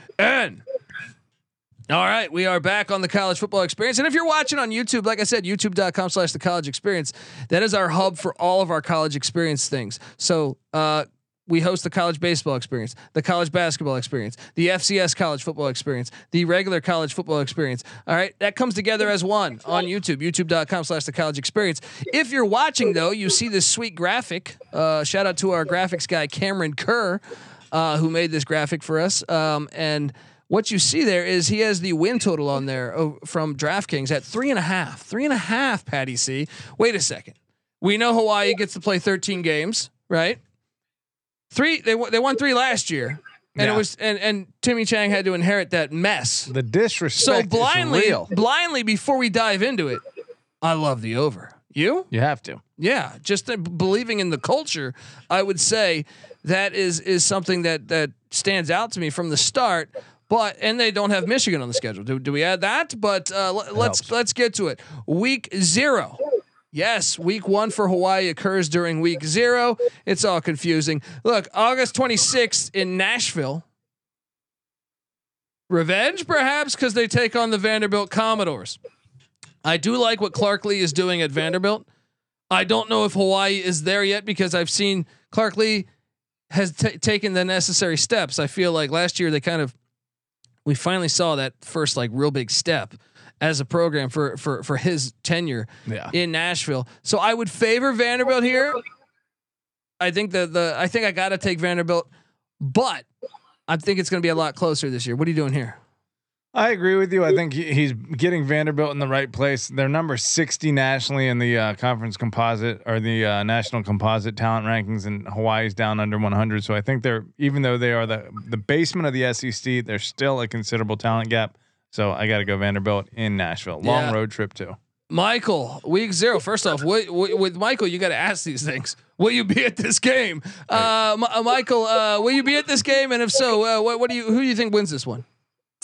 All right, we are back on the college football experience. And if you're watching on YouTube, like I said, youtube.com slash the college experience, that is our hub for all of our college experience things. So uh, we host the college baseball experience, the college basketball experience, the FCS college football experience, the regular college football experience. All right, that comes together as one on YouTube, youtube.com slash the college experience. If you're watching, though, you see this sweet graphic. Uh, shout out to our graphics guy, Cameron Kerr, uh, who made this graphic for us. Um, and what you see there is he has the win total on there from DraftKings at three and a half. Three and a half, Patty C. Wait a second. We know Hawaii gets to play 13 games, right? Three. They won- they won three last year, and Yeah. it was and and Timmy Chang had to inherit that mess. The disrespect So is blindly, blindly before we dive into it, I love the over. You? You have to. Yeah, just uh, believing in the culture, I would say that is is something that that stands out to me from the start. But and they don't have Michigan on the schedule. Do, do we add that? But uh, l- let's helps. let's get to it. Week zero. Yes, week one for Hawaii occurs during week zero. It's all confusing. Look, August 26th in Nashville. Revenge, perhaps, because they take on the Vanderbilt Commodores. I do like what Clark Lea is doing at Vanderbilt. I don't know if Hawaii is there yet because I've seen Clark Lea has t- taken the necessary steps. I feel like last year they kind of we finally saw that first like real big step as a program for for for his tenure Yeah. in Nashville. So I would favor Vanderbilt here. I think the the I think I got to take Vanderbilt, but I think it's going to be a lot closer this year. What are you doing here? I agree with you. I think he, he's getting Vanderbilt in the right place. They're number 60 nationally in the uh, conference composite or the uh, national composite talent rankings, and Hawaii's down under 100. So I think they're, even though they are the, the basement of the SEC, they're still a considerable talent gap. So I got to go Vanderbilt in Nashville. Long Yeah. road trip, too. Michael, week zero. First off, what, what, with Michael, you got to ask these things. Will you be at this game, uh, M- Michael? Uh, will you be at this game? And if so, uh, what, what do you? Who do you think wins this one?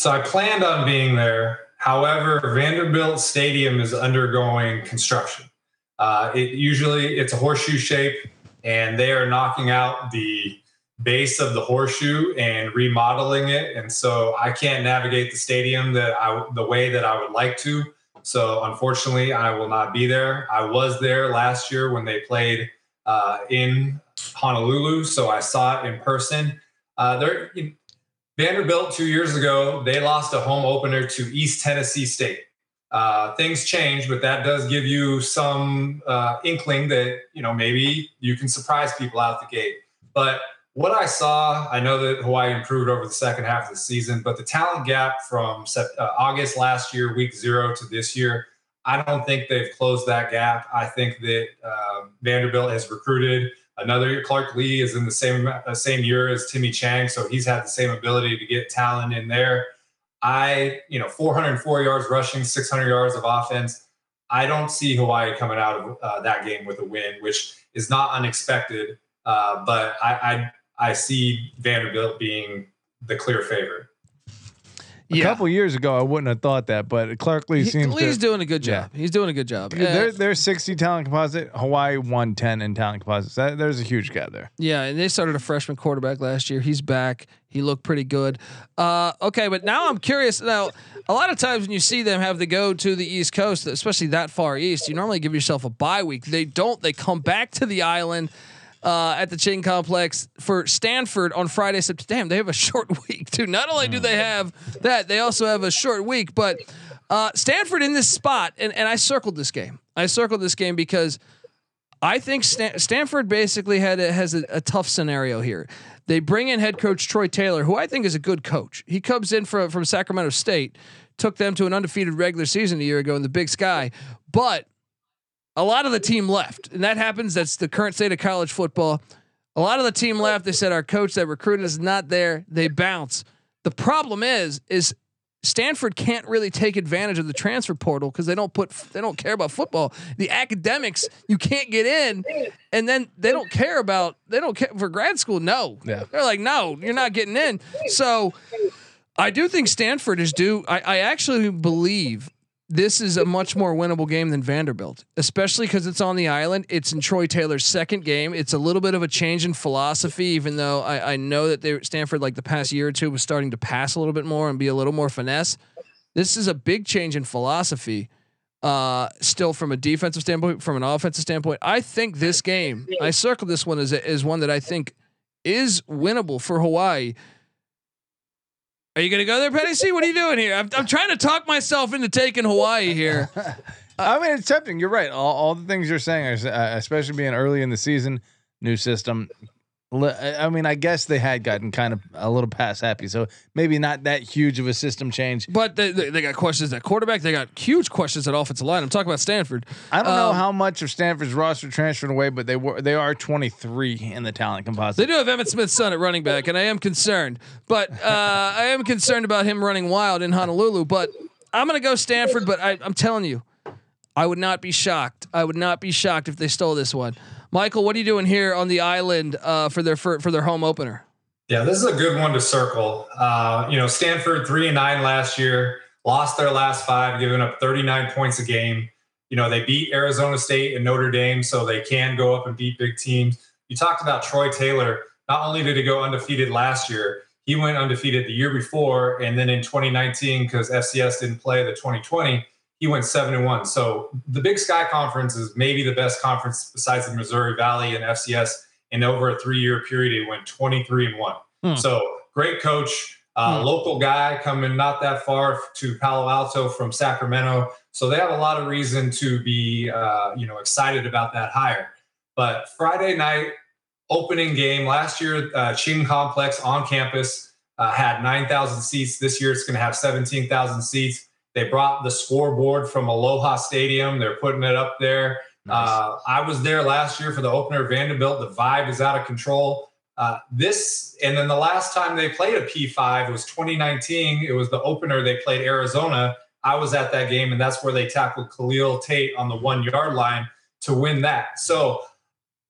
So I planned on being there. However, Vanderbilt Stadium is undergoing construction. Uh, it usually it's a horseshoe shape, and they are knocking out the base of the horseshoe and remodeling it. And so I can't navigate the stadium that I the way that I would like to. So unfortunately, I will not be there. I was there last year when they played uh, in Honolulu, so I saw it in person. Uh, there, Vanderbilt two years ago, they lost a home opener to East Tennessee State. Uh, things change, but that does give you some uh, inkling that you know maybe you can surprise people out the gate. But what I saw, I know that Hawaii improved over the second half of the season, but the talent gap from uh, August last year, week zero to this year, I don't think they've closed that gap. I think that uh, Vanderbilt has recruited another year. Clark Lea is in the same uh, same year as Timmy Chang, so he's had the same ability to get talent in there. I, you know, 404 yards rushing, 600 yards of offense. I don't see Hawaii coming out of uh, that game with a win, which is not unexpected. Uh, but I, I I see Vanderbilt being the clear favorite. A couple years ago, I wouldn't have thought that, but Clark Lea He- seems Lea's to, doing a good job. He's doing a good job. Uh, They're, they're 60 talent composite. Hawaii 110 in talent composites. That, there's a huge gap there. Yeah, and they started a freshman quarterback last year. He's back. He looked pretty good. Uh, okay, but now I'm curious. Now, a lot of times when you see them have to go to the East Coast, especially that far east, you normally give yourself a bye week. They don't. They come back to the island uh, at the Ching Complex for Stanford on Friday. September. Damn, they have a short week too. Not only do they have that, they also have a short week. But uh, Stanford in this spot, and, and I circled this game. I circled this game because I think Stan- Stanford basically had a, has a, a tough scenario here. They bring in head coach Troy Taylor, who I think is a good coach. He comes in from from Sacramento State, took them to an undefeated regular season a year ago in the Big Sky, but a lot of the team left, and that happens. That's the current state of college football. A lot of the team left. They said our coach that recruited is not there. They bounce. The problem is, is Stanford can't really take advantage of the transfer portal because they don't put they don't care about football. The academics you can't get in, and then they don't care about they don't care for grad school. No, Yeah. they're like, no, you're not getting in. So I do think Stanford is due. I, I actually believe this is a much more winnable game than Vanderbilt, especially because it's on the island. It's in Troy Taylor's second game. It's a little bit of a change in philosophy, even though I, I know that they Stanford, like the past year or two, was starting to pass a little bit more and be a little more finesse. This is a big change in philosophy. Uh, still from a defensive standpoint, from an offensive standpoint, I think this game, I circled this one as a, as one that I think is winnable for Hawaii. Are you gonna go there, Petty C? What are you doing here? I'm, I'm trying to talk myself into taking Hawaii here. I mean, it's tempting. You're right. All, all the things you're saying, are, uh, especially being early in the season, new system. I I mean, I guess they had gotten kind of a little past happy, so maybe not that huge of a system change. But they, they, they got questions at quarterback. They got huge questions at offensive line. I'm talking about Stanford. I don't know Um, how much of Stanford's roster transferred away, but they were they are 23 in the talent composite. They do have Emmitt Smith's son at running back, and I am concerned. But uh, I am concerned about him running wild in Honolulu. But I'm going to go Stanford. But I, I'm telling you, I would not be shocked. I would not be shocked if they stole this one. Michael, what are you doing here on the island uh, for their for, for their home opener? Yeah, this is a good one to circle. Uh, you know, Stanford three and nine last year, lost their last five, giving up 39 points a game. You know, they beat Arizona State and Notre Dame, so they can go up and beat big teams. You talked about Troy Taylor. Not only did he go undefeated last year, he went undefeated the year before, and then in 2019, because FCS didn't play the 2020, he went seven and one. So the Big Sky Conference is maybe the best conference besides the Missouri Valley and FCS. In over a three-year period, he went 23 and one. Hmm. So great coach, uh, Hmm. local guy coming not that far to Palo Alto from Sacramento. So they have a lot of reason to be, uh, you know, excited about that hire. But Friday night opening game last year, uh, Ching Complex on campus uh, had 9,000 seats. This year it's going to have 17,000 seats. They brought the scoreboard from Aloha Stadium. They're putting it up there. Uh, I was there last year for the opener Vanderbilt. The vibe is out of control. Uh, this and then the last time they played a P5 was 2019. It was the opener. They played Arizona. I was at that game, and that's where they tackled Khalil Tate on the one yard line to win that. So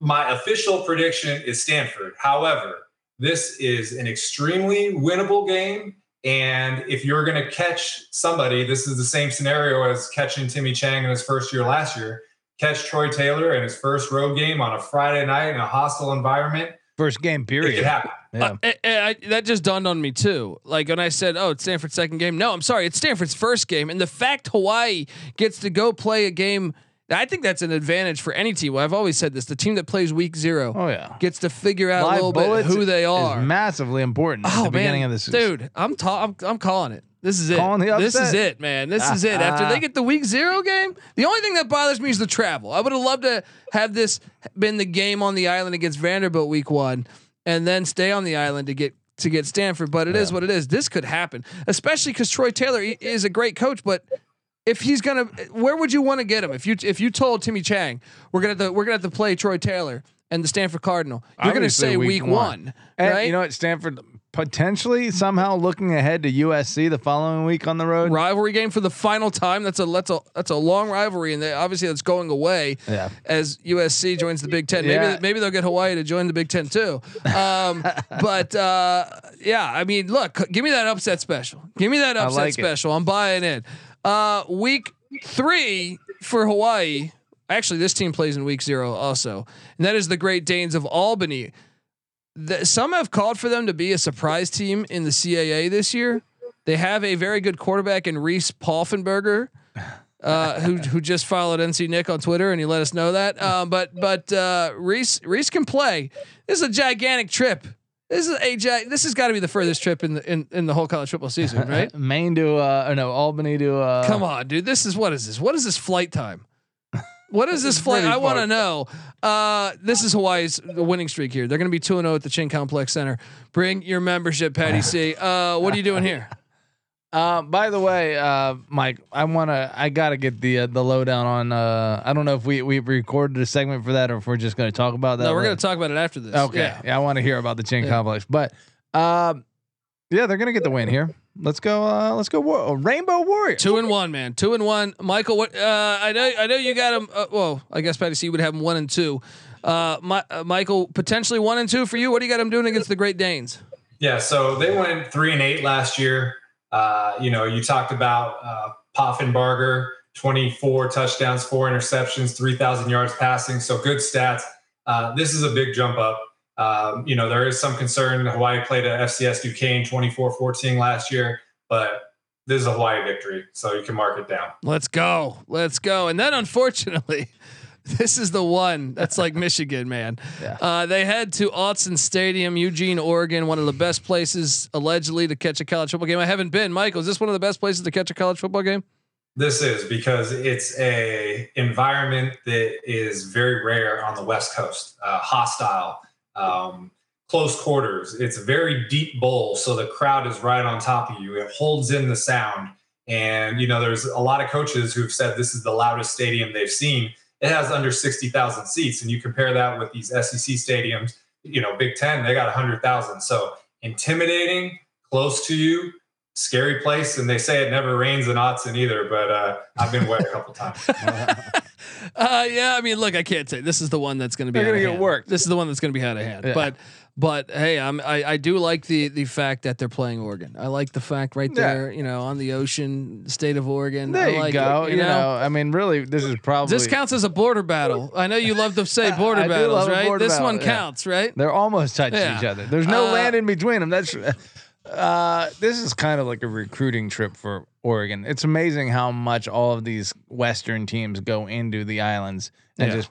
my official prediction is Stanford. However, this is an extremely winnable game. And if you're going to catch somebody, this is the same scenario as catching Timmy Chang in his first year last year. Catch Troy Taylor in his first road game on a Friday night in a hostile environment. First game It period. could happen. Yeah. Uh, eh, eh, I, that just dawned on me too. Like when I said, "Oh, it's Stanford's second game." No, I'm sorry, it's Stanford's first game, and the fact Hawaii gets to go play a game, I think that's an advantage for any team. Well, I've always said this: the team that plays Week Zero oh yeah. gets to figure out a little bit who they is are. massively important at oh the beginning man, of this season. dude, I'm, ta- I'm I'm calling it. This is it. Calling the this is it, man. This is it. After they get the week zero game, the only thing that bothers me is the travel. I would have loved to have this been the game on the island against Vanderbilt week one, and then stay on the island to get to get Stanford. But it is what it is. This could happen, especially because Troy Taylor is a great coach, but. If he's gonna, where would you want to get him? If you if you told Timmy Chang we're gonna have to, we're gonna have to play Troy Taylor and the Stanford Cardinal, you're gonna say week, one, And right? you know what? Stanford potentially somehow looking ahead to USC the following week on the road. rivalry game for the final time. That's a that's a that's a long rivalry, and they, obviously that's going away Yeah. as USC joins the Big Ten. Maybe Yeah. maybe they'll get Hawaii to join the Big Ten too. Um, but uh, yeah, I mean, look, give me that upset special. Give me that upset like it. special. I'm buying in. Uh, week three for Hawaii. Actually, this team plays in week zero also, and that is the Great Danes of Albany. The, some have called for them to be a surprise team in the CAA this year. They have a very good quarterback in Reese Poffenbarger, uh, who who just followed NC Nick on Twitter, and he let us know that. Um, but but uh, Reese Reese can play. This is a gigantic trip. This is AJ. This has got to be the furthest trip in the in, in the whole college football season, right? Maine to uh or no Albany to uh Come on, dude. This is what is this? What is this flight time? What is this flight? I want to know. Uh, this is Hawaii's winning streak here. They're going to be two and zero at the Ching Complex Center. Bring your membership, Patty C. Uh, what are you doing here? Uh, by the way, uh, Mike, I wanna, I gotta get the uh, the lowdown on. Uh, I don't know if we we recorded a segment for that or if we're just gonna talk about that. No, we're later. going to talk about it after this. Okay, Yeah. yeah, I want to hear about the chain Yeah. complex, but um, yeah, they're gonna get the win here. Let's go. Uh, let's go. War- Rainbow Warrior. Two and one, man. Two and one. Michael, what? Uh, I know, I know you got him. Uh, well, I guess Patty C would have him one and two. Uh, my, uh, Michael, potentially one and two for you. What do you got him doing against the Great Danes? Yeah, so they went three and eight last year. Uh, you know, you talked about uh, Poffenbarger, 24 touchdowns, four interceptions, 3,000 yards passing. So good stats. Uh, this is a big jump up. Um, you know, there is some concern. Hawaii played a FCS Duquesne 24 14 last year, but this is a Hawaii victory. So you can mark it down. Let's go. Let's go. And then unfortunately, this is the one that's like Michigan, man. Yeah. Uh, they head to Autzen Stadium, Eugene, Oregon, one of the best places allegedly to catch a college football game. I haven't been. Michael, is this one of the best places to catch a college football game? This is because it's a environment that is very rare on the West Coast. Uh, hostile, um, close quarters. It's a very deep bowl, so the crowd is right on top of you. It holds in the sound, and you know there's a lot of coaches who've said this is the loudest stadium they've seen. It has under sixty thousand seats, and you compare that with these SEC stadiums. You know, Big Ten they got hundred thousand. So intimidating, close to you scary place and they say it never rains in Autzen either but uh, i've been wet a couple times Uh, yeah, I mean, look, I can't say this is the one that's going to be. They're out gonna of get hand. worked. This is the one that's going to be out of hand. Yeah. But But hey, I'm I, I do like the the fact that they're playing Oregon. I like the fact right Yeah. there, you know, on the ocean, state of Oregon. There I you like go. It, you, know? I mean, really, this is probably this counts as a border battle. I know you love to say border battles, right? border this battle, one yeah. counts, right? They're almost touching Yeah. each other. There's no Uh, land in between them. That's uh, this is kind of like a recruiting trip for Oregon. It's amazing how much all of these Western teams go into the islands and Yeah. just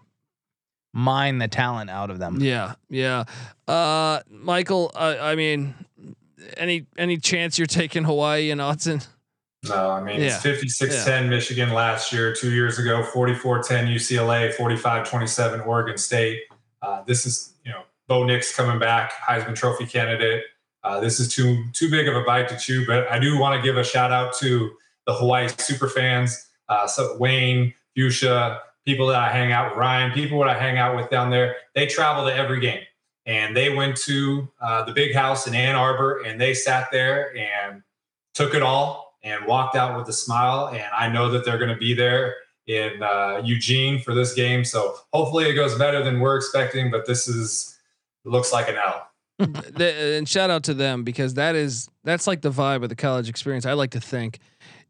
mine the talent out of them. Yeah, yeah. Uh, Michael, I, I mean, any any chance you're taking Hawaii and Autzen? No, I mean, Yeah. it's 56 10 Michigan last year, two years ago, 44 10 UCLA, 45 27 Oregon State. Uh, this is, you know, Bo Nix coming back, Heisman Trophy candidate. Uh, this is too too big of a bite to chew, but I do want to give a shout out to the Hawaii super fans. Uh, so Wayne, Fuchsia, people that I hang out with, Ryan, people that I hang out with down there. They travel to every game, and they went to uh, the big house in Ann Arbor, and they sat there and took it all and walked out with a smile. And I know that they're going to be there in uh, Eugene for this game. So hopefully it goes better than we're expecting. But this is looks like an L. And shout out to them because that is that's like the vibe of the college experience. I like to think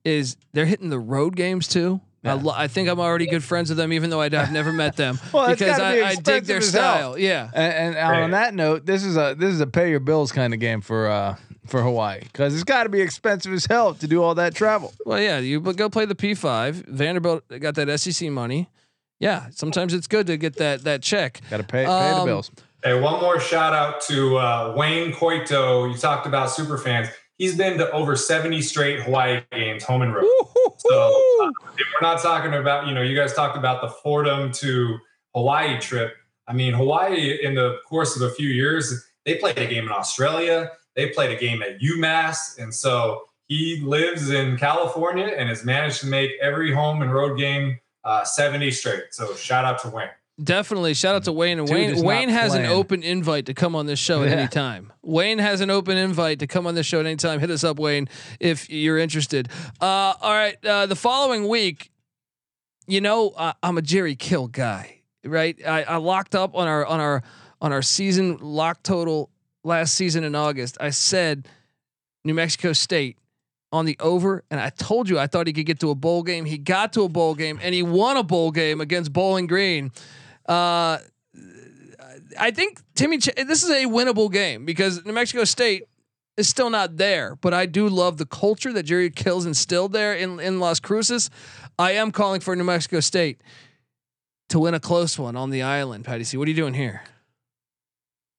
is they're hitting the road games too. I, lo- I think I'm already good friends with them, even though I, have never met them Well, it's because gotta be I, I dig expensive their as hell. style. Yeah, And, and on that note, this is a this is a pay your bills kind of game for uh for Hawaii because it's got to be expensive as hell to do all that travel. Well, yeah, you go play the P5. Vanderbilt got that SEC money. Yeah, sometimes it's good to get that that check. Got to pay pay the Um, bills. Hey, one more shout out to uh, Wayne Coito. You talked about super fans. He's been to over 70 straight Hawaii games, home and road. So uh, if we're not talking about, you know, you guys talked about the Fordham to Hawaii trip. I mean, Hawaii, in the course of a few years, they played a game in Australia. They played a game at UMass. And so he lives in California and has managed to make every home and road game uh, 70 straight. So shout out to Wayne. Definitely. Shout out to Wayne. And Dude Wayne Wayne has an open invite to come on this show at any time. Wayne has an open invite to come on this show at any time. Hit us up, Wayne, if you're interested. Uh, all right. Uh, the following week, you know, uh, I'm a Jerry Kill guy, right? I, I locked up on our on our on our season lock total last season in August. I said New Mexico State on the over, and I told you I thought he could get to a bowl game. He got to a bowl game, and he won a bowl game against Bowling Green. Uh, I think Timmy, Ch- this is a winnable game because New Mexico State is still not there. But I do love the culture that Jerry Kills instilled there in in Las Cruces. I am calling for New Mexico State to win a close one on the island. Patty C, what are you doing here?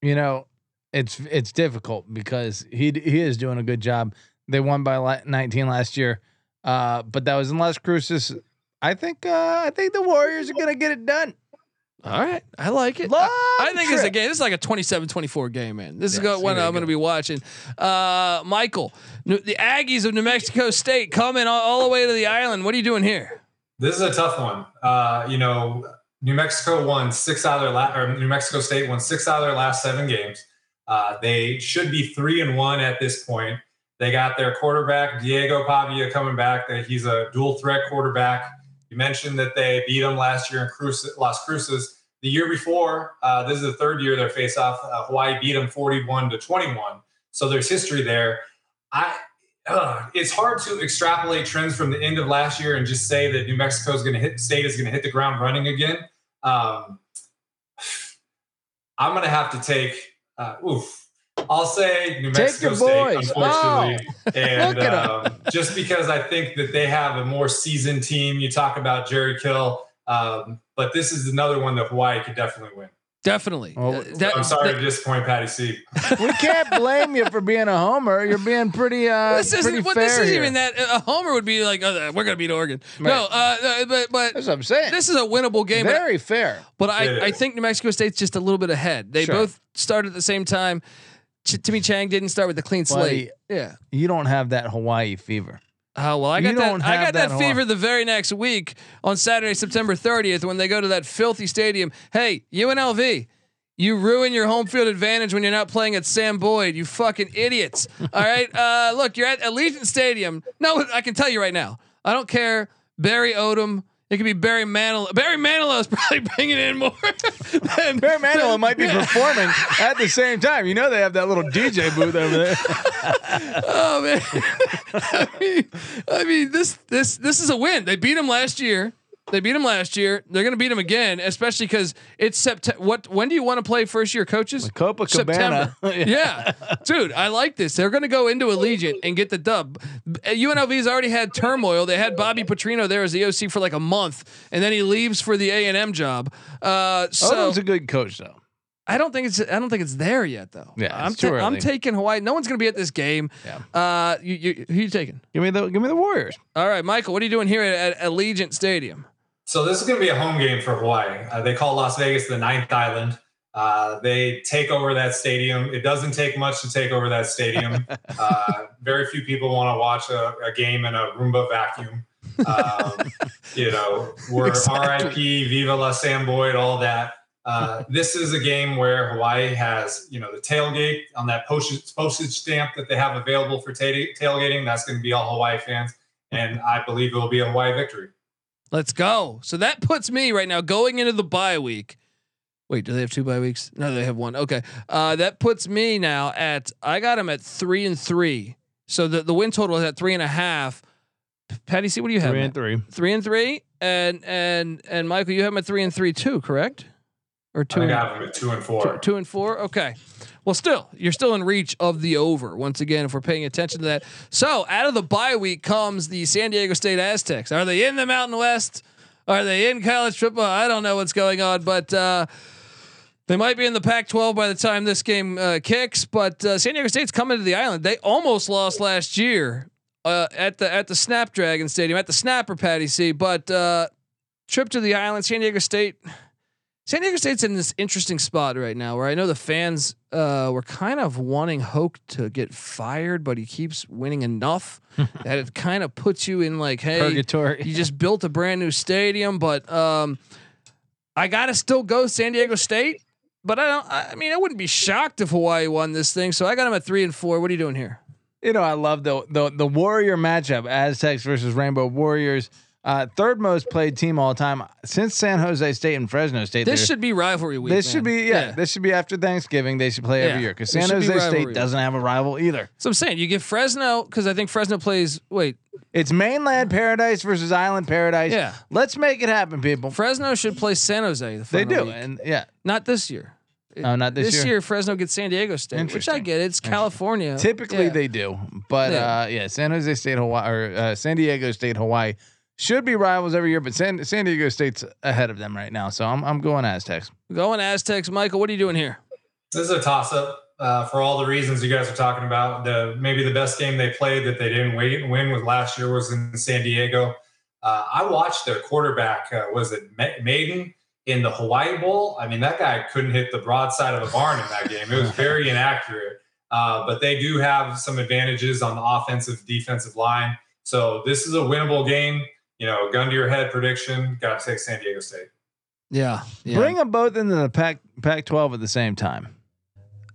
You know, it's it's difficult because he he is doing a good job. They won by 19 last year, uh, but that was in Las Cruces. I think uh, I think the Warriors are gonna get it done. All right, I like it. Long I, I think it's a game. This is like a 27-24 game, man. This is Yeah, go, it's one I'm going to be watching. Uh, Michael, New- the Aggies of New Mexico State coming all, all the way to the island. What are you doing here? This is a tough one. Uh, you know, New Mexico won six out of their last, or New Mexico State won six out of their last seven games. Uh, they should be three and one at this point. They got their quarterback Diego Pavia coming back. That he's a dual threat quarterback. You mentioned that they beat them last year in Cruz, Las Cruces. The year before, uh, this is the third year they're face off. Uh, Hawaii beat them 41 to 21. So there's history there. I uh, it's hard to extrapolate trends from the end of last year and just say that New Mexico is going to hit state is going to hit the ground running again. Um, I'm going to have to take. Uh, oof. I'll say New Take Mexico your State, boys. unfortunately, and Look at 'em. um, just because I think that they have a more seasoned team. You talk about Jerry Kill, um, but this is another one that Hawaii could definitely win. Definitely. Oh, Uh, that- I'm sorry that- to disappoint Patty C. We can't blame you for being a homer. You're being pretty uh this isn't. Well, fair this isn't here. even that. A homer would be like, oh, we're going to beat Oregon. No, Right. uh, uh, but but That's what I'm saying. this is a winnable game. but- Very fair. But It I, I think New Mexico State's just a little bit ahead. They Sure. both started at the same time. Ch- Timmy Chang didn't start with a clean slate. Yeah. You don't have that Hawaii fever. Oh well, I You got that. I got that, that fever the very next week on Saturday, September 30th, when they go to that filthy stadium. Hey, UNLV, you ruin your home field advantage when you're not playing at Sam Boyd. You fucking idiots. All right, uh, look, you're at Allegiant Stadium. No, I can tell you right now. I don't care. Barry Odom It could be Barry Manilow. Barry Manilow is probably bringing in more. than, Barry Manilow might be performing at the same time. You know they have that little DJ booth over there. oh man, I mean, I mean this this this is a win. They beat him last year. They beat him last year. They're going to beat him again, especially because it's September. What? When do you want to play first year coaches? Copacabana. September. yeah, dude, I like this. They're going to go into Allegiant and get the dub. UNLV's already had turmoil. They had Bobby Petrino there as the OC for like a month, and then he leaves for the A and M job. Uh, so Odom's a good coach though. I don't think it's I don't think it's there yet though. Yeah, I'm too I'm taking Hawaii. No one's going to be at this game. Yeah. Uh, you, you who you taking? Give me the give me the Warriors. All right, Michael. What are you doing here at, at Allegiant Stadium? So this is going to be a home game for Hawaii. Uh, they call Las Vegas the ninth island. Uh, they take over that stadium. It doesn't take much to take over that stadium. Uh, very few people want to watch a, a game in a Roomba vacuum. Um, you know, we're Exactly. RIP, Viva La Samboyd, all that. Uh, this is a game where Hawaii has, you know, the tailgate on that postage, postage stamp that they have available for ta- tailgating. That's going to be all Hawaii fans, and I believe it will be a Hawaii victory. Let's go. So that puts me right now going into the bye week. Wait, do they have two bye weeks? No, they have one. Okay. Uh, that puts me now at I got them at three and three. So the, the win total is at three and a half. Patty, see what do you have? Three and three. Three and three. And and and Michael, you have them at three and three too, correct? Or two and, I have them at two and four. two, two and four. Okay. Well, still, you're still in reach of the over once again if we're paying attention to that. So, out of the bye week comes the San Diego State Aztecs. Are they in the Mountain West? Are they in college football? I don't know what's going on, but uh, they might be in the Pac-12 by the time this game uh, kicks. But uh, San Diego State's coming to the island. They almost lost last year uh, at the at the Snapdragon Stadium at the Snapper Patty C. But uh, trip to the island, San Diego State. San Diego State's in this interesting spot right now where I know the fans uh, were kind of wanting Hoke to get fired, but he keeps winning enough that it kind of puts you in like, hey, Purgatory. you just built a brand new stadium, but um, I gotta still go San Diego State. But I don't. I I mean, I wouldn't be shocked if Hawaii won this thing. So I got him at three and four. What are you doing here? You know, I love the the the Warrior matchup: Aztecs versus Rainbow Warriors. Uh, third most played team all time since San Jose State and Fresno State. This should be rivalry week. This man. should be yeah, This should be after Thanksgiving. They should play Yeah, every year because San should be Jose. State doesn't have a rival either. So I'm saying you give Fresno because I think Fresno plays. Wait, It's mainland paradise versus island paradise. Yeah. let's make it happen, people. Fresno should play San Jose. The They do, week. and yeah, not this year. No, not this year. this year. Year. Fresno gets San Diego State, which I get. It's California. typically Yeah. they do, but Yeah. uh, yeah, San Jose State, Hawaii, or uh, San Diego State, Hawaii should be rivals every year, but San San Diego State's ahead of them right now, so I'm I'm going Aztecs. going Aztecs. Michael, what are you doing here? This is a toss up uh, for all the reasons you guys are talking about. The maybe the best game they played that they didn't wait win with last year was in San Diego. Uh, I watched their quarterback. Uh, was it Ma- Mayden in the Hawaii Bowl? I mean, that guy couldn't hit the broadside of a barn in that game. It was very inaccurate. Uh, but they do have some advantages on the offensive defensive line. So this is a winnable game. You know, gun to your head prediction. Got to take San Diego State. Yeah, yeah. Bring them both into the Pac Pac-12 at the same time.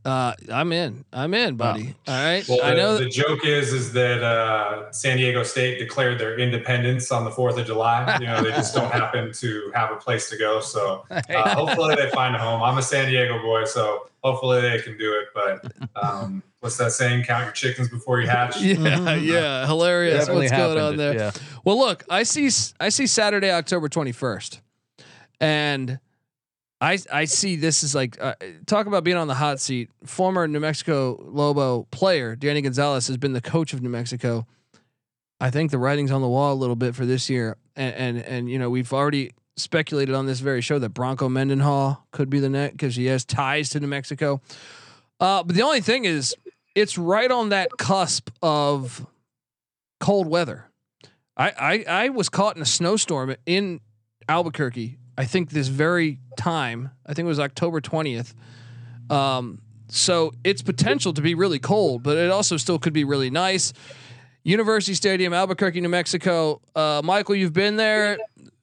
Uh, I'm in. I'm in, buddy. All right. Well, I the, know. the joke is is that uh, San Diego State declared their independence on the Fourth of July. You know, they just don't happen to have a place to go. So uh, hopefully they find a home. I'm a San Diego boy, so hopefully they can do it. But um, what's that saying? Count your chickens before you hatch. yeah, yeah, hilarious. Definitely What's going on there? yeah. Well, look, I see. I see Saturday, October twenty first, and I I see this is like uh, talk about being on the hot seat. Former New Mexico Lobo player Danny Gonzales has been the coach of New Mexico. I think the writing's on the wall a little bit for this year, and and, and you know we've already speculated on this very show that Bronco Mendenhall could be the net because he has ties to New Mexico. Uh, but the only thing is, it's right on that cusp of cold weather. I, I I was caught in a snowstorm in Albuquerque. I think this very time. I think it was October twentieth. Um, so it's potential to be really cold, but it also still could be really nice. University Stadium, Albuquerque, New Mexico. Uh, Michael, you've been there.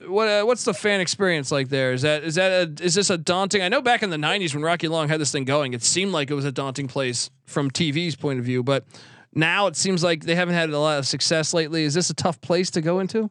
What uh, what's the fan experience like there? Is that is that a, is this a daunting? I know back in the '90s when Rocky Long had this thing going, it seemed like it was a daunting place from TV's point of view, but now it seems like they haven't had a lot of success lately. Is this a tough place to go into?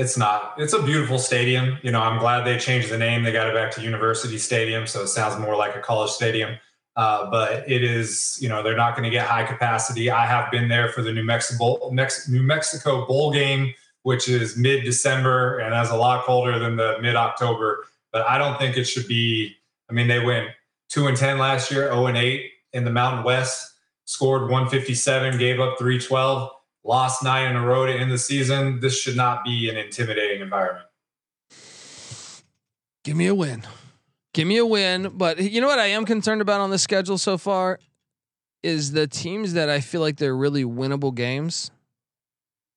It's not. It's a beautiful stadium. You know, I'm glad they changed the name. They got it back to University Stadium, so it sounds more like a college stadium. Uh, but it is, you know, they're not going to get high capacity. I have been there for the New Mexico Mex- New Mexico Bowl game, which is mid December, and that's a lot colder than the mid October. But I don't think it should be. I mean, they went two and ten last year, zero and eight in the Mountain West, scored 157, gave up 312 lost nine in a row to end the season. This should not be an intimidating environment. Give me a win. Give me a win. But you know what I am concerned about on the schedule so far is the teams that I feel like they're really winnable games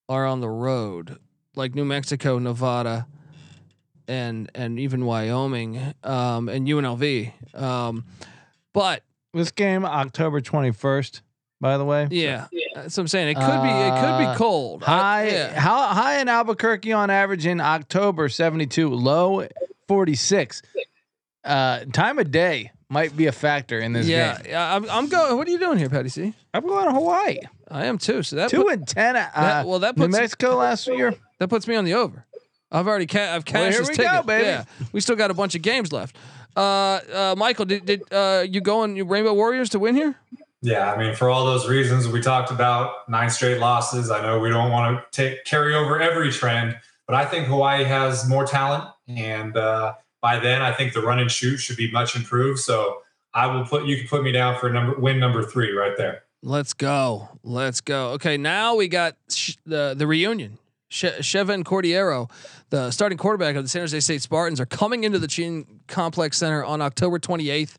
are on the road, like New Mexico, Nevada, and and even Wyoming, um, and UNLV. Um, but this game October twenty first by the way. Yeah, that's what I'm saying. It could be. It could be Uh, cold. High, I- yeah. how high in Albuquerque on average in October, 72, low 46. Uh, time of day might be a factor in this yeah, game. yeah. I'm, I'm going. What are you doing here, Patty C? I'm going to Hawaii. I am too. So that Two put- and 10. Uh, that- well, that New puts Mexico last year. that puts me on the over. I've already ca- I've Well, cashed here this we ticket. go, baby. Yeah, we still got a bunch of games left. Uh, uh, Michael, did did uh, you go on Rainbow Warriors to win here? Yeah, I mean, for all those reasons we talked about, nine straight losses. I know we don't want to take carry over every trend, but I think Hawaii has more talent, and uh, by then, I think the run and shoot should be much improved. So I will put you can put me down for number win number three right there. Let's go. Let's go. Okay, now we got sh- the the reunion. She- Chevan Cordeiro, the starting quarterback of the San Jose State Spartans, are coming into the Ching Complex Center on October 28th.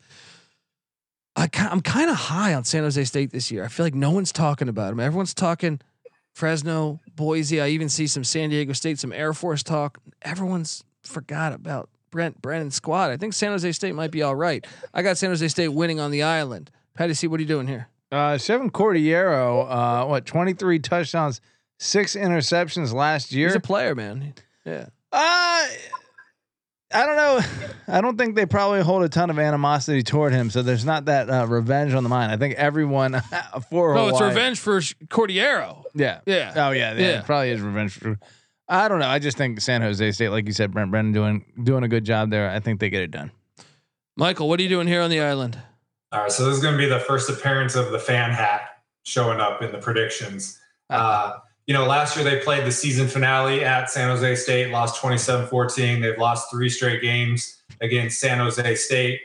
I, I'm kind of high on San Jose State this year. I feel like no one's talking about them. Everyone's talking Fresno, Boise. I even see some San Diego State, some Air Force talk. Everyone's forgot about Brent Brennan's squad. I think San Jose State might be all right. I got San Jose State winning on the island. Patty C, what are you doing here? Uh, Seven Cordeiro, uh, what, 23 touchdowns, six interceptions last year. He's a player, man. Yeah. Uh, I don't know. I don't think they probably hold a ton of animosity toward him, so there's not that uh, revenge on the mind. I think everyone for No, it's revenge for Sh- Cordeiro. Yeah, Yeah. Oh yeah, yeah. Yeah. Probably is revenge for. I don't know. I just think San Jose State, like you said, Brent Brennan doing doing a good job there. I think they get it done. Michael, what are you doing here on the island? All right, so this is going to be the first appearance of the fan hat showing up in the predictions. Uh, you know, last year they played the season finale at San Jose State, lost 27 14. They've lost three straight games against San Jose State.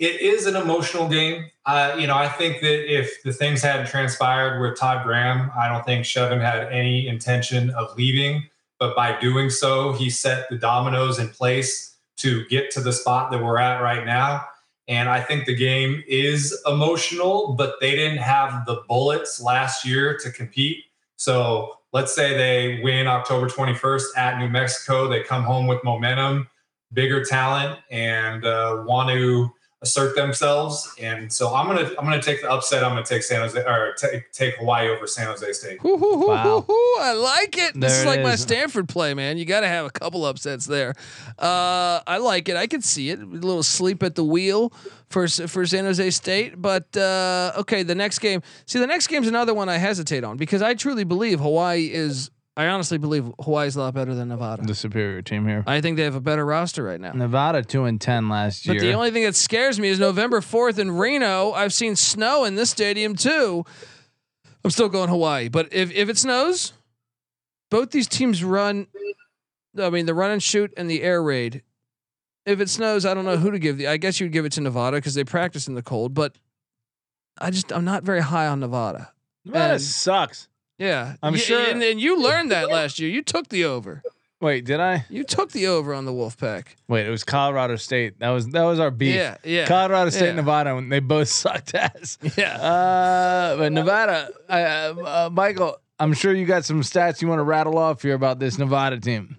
It is an emotional game. Uh, you know, I think that if the things hadn't transpired with Todd Graham, I don't think Chevan had any intention of leaving. But by doing so, he set the dominoes in place to get to the spot that we're at right now. And I think the game is emotional, but they didn't have the bullets last year to compete. So let's say they win October 21st at New Mexico. They come home with momentum, bigger talent, and uh, want to assert themselves. And so I'm gonna I'm gonna take the upset. I'm gonna take San Jose or take take Hawaii over San Jose State. Wow. I like it. This is it like my. Stanford play, man. You got to have a couple upsets there. Uh, I like it. I can see it. A little sleep at the wheel for for San Jose State, but uh, okay. The next game. See, the next game's another one I hesitate on because I truly believe Hawaii is. I honestly believe Hawaii's a lot better than Nevada. The superior team here. I think they have a better roster right now. Nevada two and ten last year. But the only thing that scares me is November 4th in Reno. I've seen snow in this stadium too. I'm still going Hawaii. But if, if it snows, both these teams run I mean the run and shoot and the air raid. If it snows, I don't know who to give the I guess you'd give it to Nevada because they practice in the cold, but I just I'm not very high on Nevada. Nevada and- sucks. Yeah. I'm Y- sure- and, and you learned that last year. You took the over. Wait, did I? You took the over on the Wolfpack. Wait, it was Colorado State. That was that was our beef. Yeah, yeah. Colorado State, yeah. and Nevada, when they both sucked ass. Yeah. Uh, but Nevada, uh, uh, Michael, I'm sure you got some stats you want to rattle off here about this Nevada team.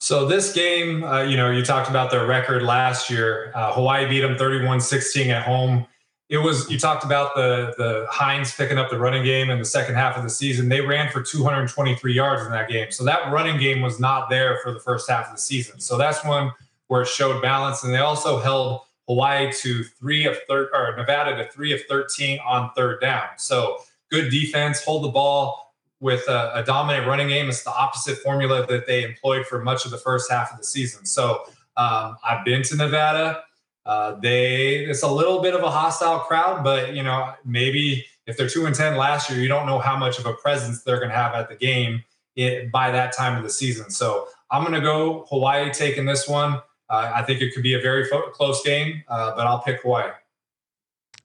So this game, uh, you know, you talked about their record last year. Uh, Hawaii beat them 31-16 at home. It was you talked about the the Hines picking up the running game in the second half of the season. They ran for 223 yards in that game. So that running game was not there for the first half of the season. So that's one where it showed balance. And they also held Hawaii to three of third or Nevada to three of 13 on third down. So good defense, hold the ball, with a, a, dominant running game. It's the opposite formula that they employed for much of the first half of the season. So um, I've been to Nevada. Uh, they it's a little bit of a hostile crowd, but you know maybe if they're two and ten last year, you don't know how much of a presence they're going to have at the game it, by that time of the season. So I'm going to go Hawaii taking this one. Uh, I think it could be a very fo- close game, uh, but I'll pick Hawaii.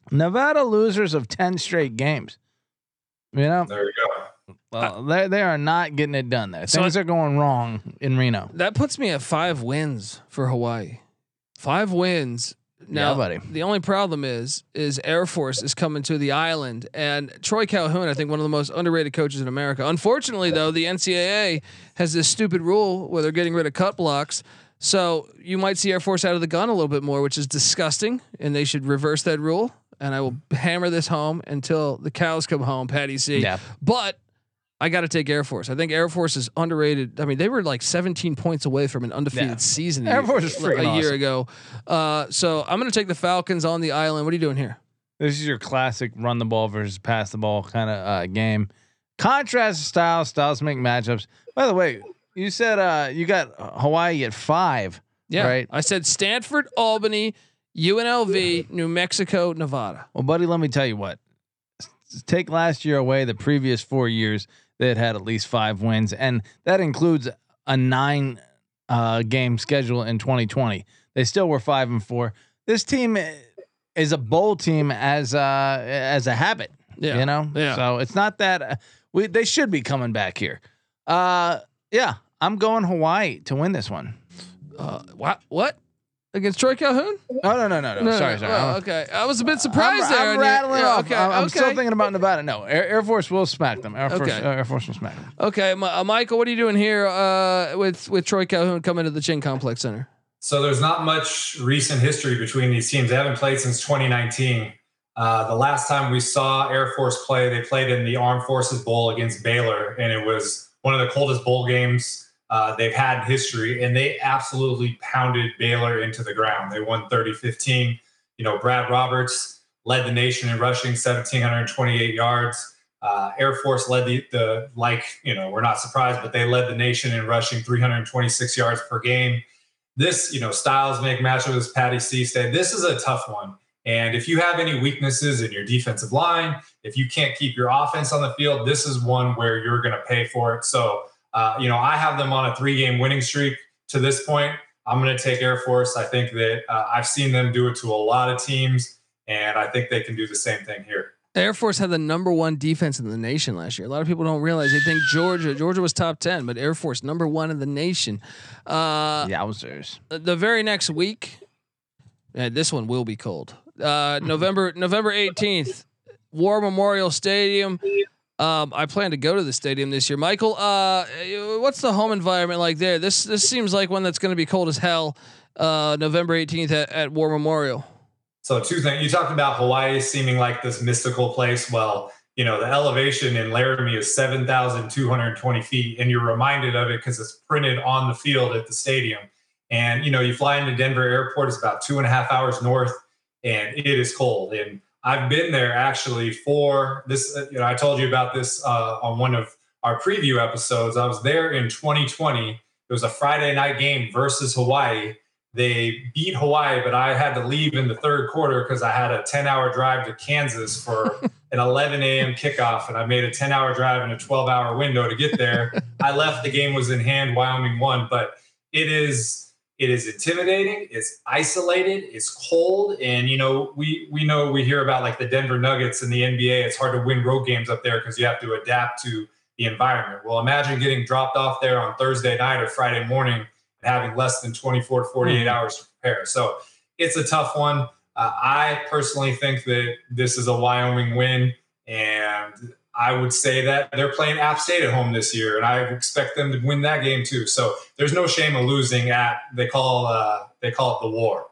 Nevada losers of ten straight games. You know, there you go. Well, they they are not getting it done there. Things so are going wrong in Reno. That puts me at five wins for Hawaii. Five wins. Now, yeah, buddy. the only problem is, is Air Force is coming to the island, and Troy Calhoun, I think one of the most underrated coaches in America. Unfortunately, though, the NCAA has this stupid rule where they're getting rid of cut blocks. So you might see Air Force out of the gun a little bit more, which is disgusting, and they should reverse that rule and I will hammer this home until the cows come home, Patty C. Yeah. But I got to take Air Force. I think Air Force is underrated. I mean, they were like 17 points away from an undefeated yeah. season. Air Force is a awesome. year ago. Uh, so I'm going to take the Falcons on the island. What are you doing here? This is your classic run the ball versus pass the ball kind of uh, game. Contrast styles, styles make matchups. By the way, you said uh, you got Hawaii at five. Yeah, right. I said Stanford, Albany, UNLV, New Mexico, Nevada. Well, buddy, let me tell you what. Take last year away, the previous four years they had had at least five wins, and that includes a nine uh, game schedule in 2020. They still were five and four. This team is a bowl team as uh, as a habit. Yeah, you know. Yeah. So it's not that uh, we they should be coming back here. Uh, yeah, I'm going Hawaii to win this one. Uh, what? What? Against Troy Calhoun? Oh no no no no. no sorry sorry. Oh, okay, I was a bit surprised I'm, there. I'm rattling yeah, off. Okay, I'm, I'm okay. still thinking about Nevada. No, Air, Air Force will smack them. Air Force, okay. Air Force will smack them. Okay, uh, Michael, what are you doing here uh, with with Troy Calhoun coming to the Ching Complex Center? So there's not much recent history between these teams. They haven't played since 2019. Uh, the last time we saw Air Force play, they played in the Armed Forces Bowl against Baylor, and it was one of the coldest bowl games uh, they've had history, and they absolutely pounded Baylor into the ground. They won 30 15. You know, Brad Roberts led the nation in rushing 1,728 yards. Uh, Air Force led the, the, like, you know, we're not surprised, but they led the nation in rushing 326 yards per game. This, you know, styles make matchup as Patty C said. This is a tough one. And if you have any weaknesses in your defensive line, if you can't keep your offense on the field, this is one where you're going to pay for it. So, uh, you know, I have them on a three game winning streak to this point. I'm going to take Air Force. I think that uh, I've seen them do it to a lot of teams, and I think they can do the same thing here. Air Force had the number one defense in the nation last year. A lot of people don't realize they think Georgia, Georgia was top ten, but Air Force number one in the nation. Uh, Yowzers! The very next week, yeah, this one will be cold. Uh, November November eighteenth, War Memorial Stadium. Um, I plan to go to the stadium this year. Michael, uh, what's the home environment like there? This this seems like one that's going to be cold as hell. Uh, November eighteenth at, at War Memorial. So two things. You talked about Hawaii seeming like this mystical place. Well, you know the elevation in Laramie is seven thousand two hundred twenty feet, and you're reminded of it because it's printed on the field at the stadium. And you know you fly into Denver Airport. It's about two and a half hours north, and it is cold. And I've been there actually for this. Uh, you know, I told you about this uh, on one of our preview episodes. I was there in 2020. It was a Friday night game versus Hawaii. They beat Hawaii, but I had to leave in the third quarter because I had a 10 hour drive to Kansas for an 11 a.m. kickoff, and I made a 10 hour drive in a 12 hour window to get there. I left. The game was in hand. Wyoming won, but it is it is intimidating. It's isolated. It's cold, and you know we we know we hear about like the Denver Nuggets in the NBA. It's hard to win road games up there because you have to adapt to the environment. Well, imagine getting dropped off there on Thursday night or Friday morning and having less than 24 to 48 mm-hmm. hours to prepare. So it's a tough one. Uh, I personally think that this is a Wyoming win, and I would say that they're playing App State at home this year, and I expect them to win that game too. So there's no shame of losing at they call uh, they call it the war.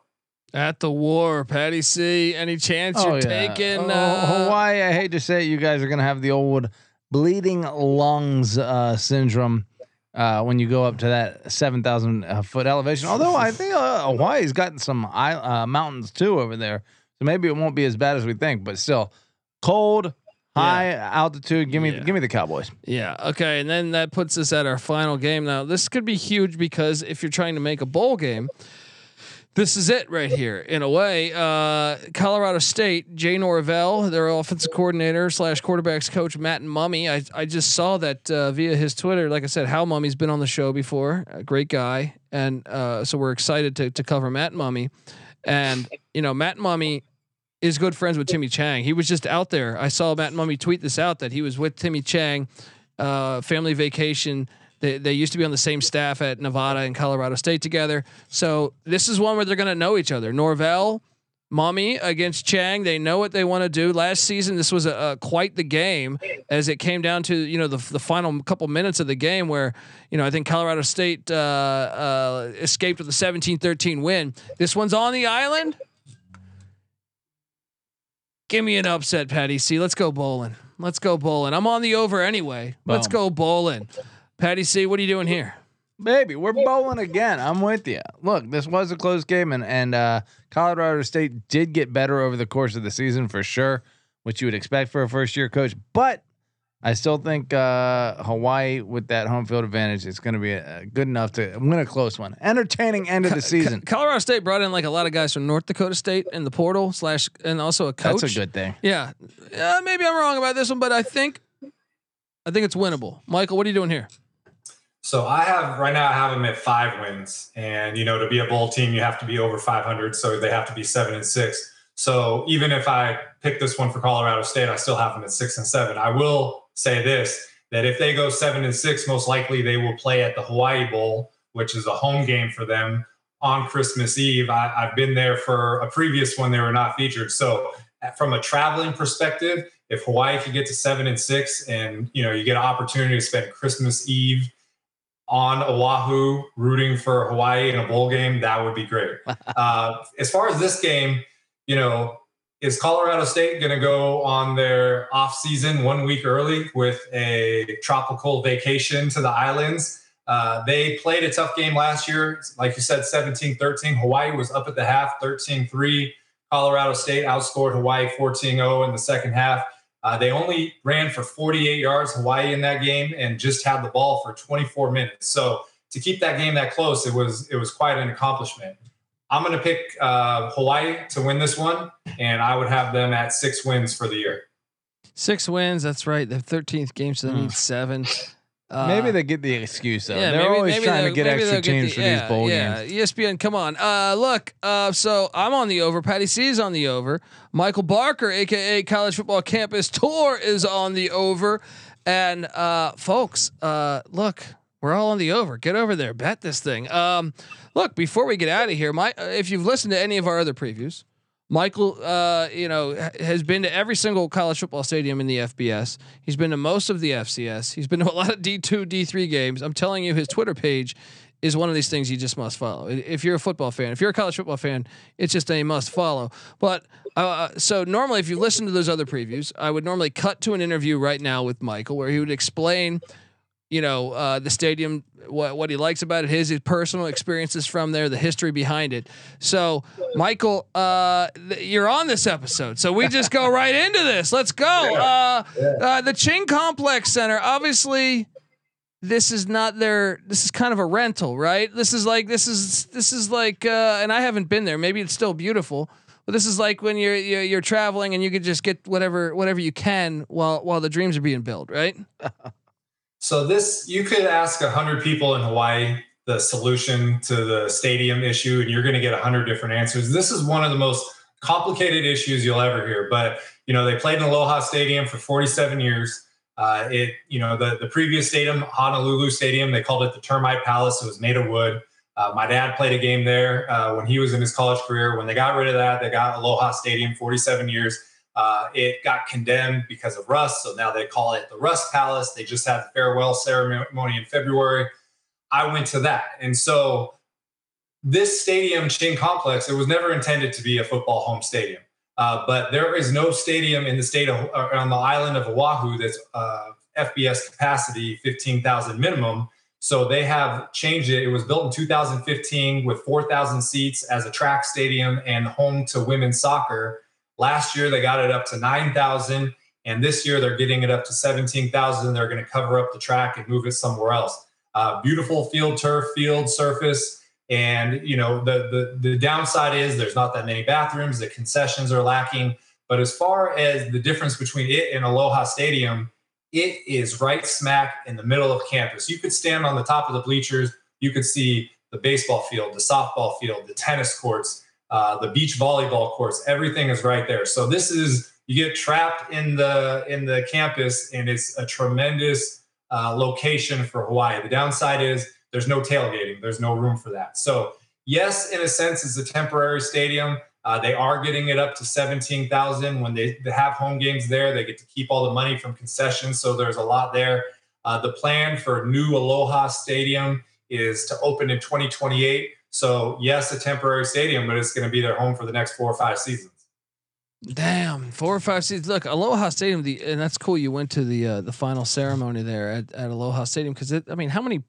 At the war, Patty C. Any chance oh, you're yeah. taking oh, uh, Hawaii? I hate to say it, you guys are gonna have the old bleeding lungs uh, syndrome uh, when you go up to that seven thousand uh, foot elevation. Although I think uh, Hawaii's gotten some mountains too over there, so maybe it won't be as bad as we think. But still, cold high altitude. Give me, Yeah. give me the Cowboys. Yeah. Okay. And then that puts us at our final game. Now, this could be huge because if you're trying to make a bowl game, this is it right here. In a way, uh, Colorado State, Jay Norvell, their offensive coordinator slash quarterbacks coach, Matt Mumme. I, I just saw that uh, via his Twitter. Like I said, Hal Mumme's been on the show before. A great guy, and uh, so we're excited to to cover Matt Mumme. And you know, Matt Mumme is good friends with Timmy Chang. He was just out there. I saw Matt Mumme tweet this out that he was with Timmy Chang, uh, family vacation. They, they used to be on the same staff at Nevada and Colorado State together. So this is one where they're going to know each other. Norvell, Mumme against Chang. They know what they want to do. Last season, this was a, a quite the game as it came down to you know the the final couple minutes of the game where you know I think Colorado State uh, uh, escaped with a 17-13 win. This one's on the island. Give me an upset, Patty C. Let's go bowling. Let's go bowling. I'm on the over anyway. Let's go bowling. Patty C, what are you doing here? Baby, we're bowling again. I'm with you. Look, this was a close game, and and uh, Colorado State did get better over the course of the season for sure, which you would expect for a first year coach. But I still think uh, Hawaii with that home field advantage is going to be uh, good enough to win a close one. Entertaining end of the season. Colorado State brought in like a lot of guys from North Dakota State in the portal slash, and also a coach. That's a good thing. Yeah, uh, maybe I'm wrong about this one, but I think, I think it's winnable. Michael, what are you doing here? So I have right now I have them at five wins, and you know to be a bowl team you have to be over 500, so they have to be seven and six. So even if I pick this one for Colorado State, I still have them at six and seven. I will say this: that if they go seven and six, most likely they will play at the Hawaii Bowl, which is a home game for them on Christmas Eve. I, I've been there for a previous one; they were not featured. So uh, from a traveling perspective, if Hawaii could get to seven and six, and you know you get an opportunity to spend Christmas Eve on Oahu rooting for Hawaii in a bowl game, that would be great. uh, as far as this game, you know, is Colorado State going to go on their off season one week early with a tropical vacation to the islands? Uh, they played a tough game last year. Like you said, 17 13. Hawaii was up at the half, 13 3. Colorado State outscored Hawaii 14 0 in the second half. Uh, they only ran for 48 yards, Hawaii in that game, and just had the ball for 24 minutes. So to keep that game that close, it was it was quite an accomplishment. I'm going to pick uh, Hawaii to win this one, and I would have them at six wins for the year. Six wins. That's right. The 13th game, so they need seven. Uh, maybe they get the excuse though. Yeah, They're maybe, always maybe trying to get maybe extra they'll get teams the- for yeah, these bowl yeah. games. ESPN, come on. Uh, look, uh, so I'm on the over. Patty C is on the over. Michael Barker, aka College Football Campus Tour, is on the over. And uh, folks, uh, look, we're all on the over. Get over there, bet this thing. Um, look, before we get out of here, my uh, if you've listened to any of our other previews, Michael, uh, you know, has been to every single college football stadium in the FBS. He's been to most of the FCS. He's been to a lot of D two, D three games. I'm telling you, his Twitter page is one of these things you just must follow. If you're a football fan, if you're a college football fan, it's just a must follow. But uh, so normally, if you listen to those other previews, I would normally cut to an interview right now with Michael where he would explain you know uh, the stadium what what he likes about it his, his personal experiences from there the history behind it. So michael uh, th- you're on this episode so we just go right into this. Let's go. Uh, uh, the ching complex center obviously this is not their this is kind of a rental right? This is like this is this is like uh, and i haven't been there. Maybe it's still beautiful but this is like when you're, you're you're traveling and you could just get whatever whatever you can while while the dreams are being built right So this, you could ask hundred people in Hawaii the solution to the stadium issue, and you're going to get hundred different answers. This is one of the most complicated issues you'll ever hear. But you know, they played in Aloha Stadium for 47 years. Uh, it, you know, the the previous stadium, Honolulu Stadium, they called it the Termite Palace. It was made of wood. Uh, my dad played a game there uh, when he was in his college career. When they got rid of that, they got Aloha Stadium, 47 years. Uh, it got condemned because of rust, so now they call it the Rust Palace. They just had the farewell ceremony in February. I went to that, and so this stadium, Ching Complex, it was never intended to be a football home stadium. Uh, but there is no stadium in the state of on the island of Oahu that's uh, FBS capacity, 15,000 minimum. So they have changed it. It was built in 2015 with 4,000 seats as a track stadium and home to women's soccer. Last year, they got it up to 9,000. And this year they're getting it up to 17,000. They're going to cover up the track and move it somewhere else. Uh, beautiful field turf, field surface. And you know the, the the downside is there's not that many bathrooms. The concessions are lacking. But as far as the difference between it and Aloha Stadium, it is right smack in the middle of campus. You could stand on the top of the bleachers. You could see the baseball field, the softball field, the tennis courts, uh, the beach volleyball course. Everything is right there. So this is you get trapped in the in the campus, and it's a tremendous uh, location for Hawaii. The downside is there's no tailgating. There's no room for that. So yes, in a sense, it's a temporary stadium. Uh, they are getting it up to 17,000 when they, they have home games there. They get to keep all the money from concessions. So there's a lot there. Uh, the plan for new Aloha Stadium is to open in 2028. So yes, a temporary stadium, but it's going to be their home for the next four or five seasons. Damn, four or five seasons. Look, Aloha Stadium, the and that's cool. You went to the uh, the final ceremony there at, at Aloha Stadium because I mean, how many,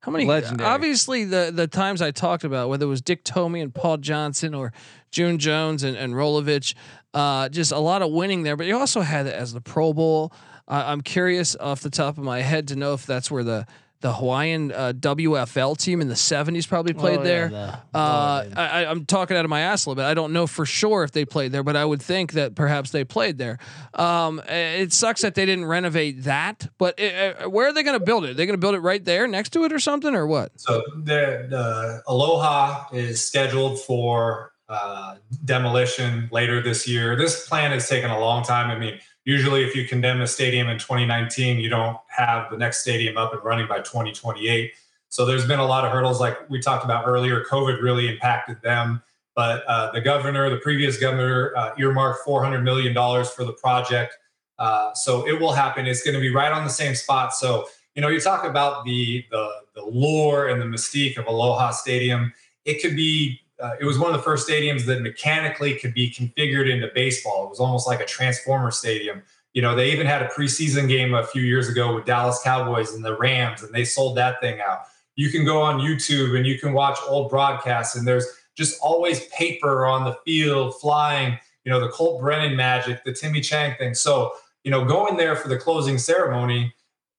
how many? Legendary. Obviously, the the times I talked about, whether it was Dick Tomey and Paul Johnson or June Jones and and Rolovich, uh, just a lot of winning there. But you also had it as the Pro Bowl. Uh, I'm curious off the top of my head to know if that's where the the Hawaiian uh, WFL team in the 70s probably played Oh, yeah, there. the- uh, I, I'm talking out of my ass a little bit. I don't know for sure if they played there, but I would think that perhaps they played there. Um, it sucks that they didn't renovate that, but uh, where are they going to build it? They're they going to build it right there next to it or something or what? So the, the Aloha is scheduled for uh, demolition later this year. This plan has taken a long time. I mean, usually if you condemn a stadium in 2019, you don't have the next stadium up and running by 2028. So there's been a lot of hurdles, like we talked about earlier. COVID really impacted them, but uh, the governor, the previous governor, uh, earmarked 400 million dollars for the project. Uh, so it will happen. It's going to be right on the same spot. So you know, you talk about the the, the lore and the mystique of Aloha Stadium. It could be. Uh, it was one of the first stadiums that mechanically could be configured into baseball. It was almost like a transformer stadium. You know, they even had a preseason game a few years ago with Dallas Cowboys and the Rams, and they sold that thing out. You can go on YouTube and you can watch old broadcasts, and there's just always paper on the field flying. You know, the Colt Brennan magic, the Timmy Chang thing. So, you know, going there for the closing ceremony,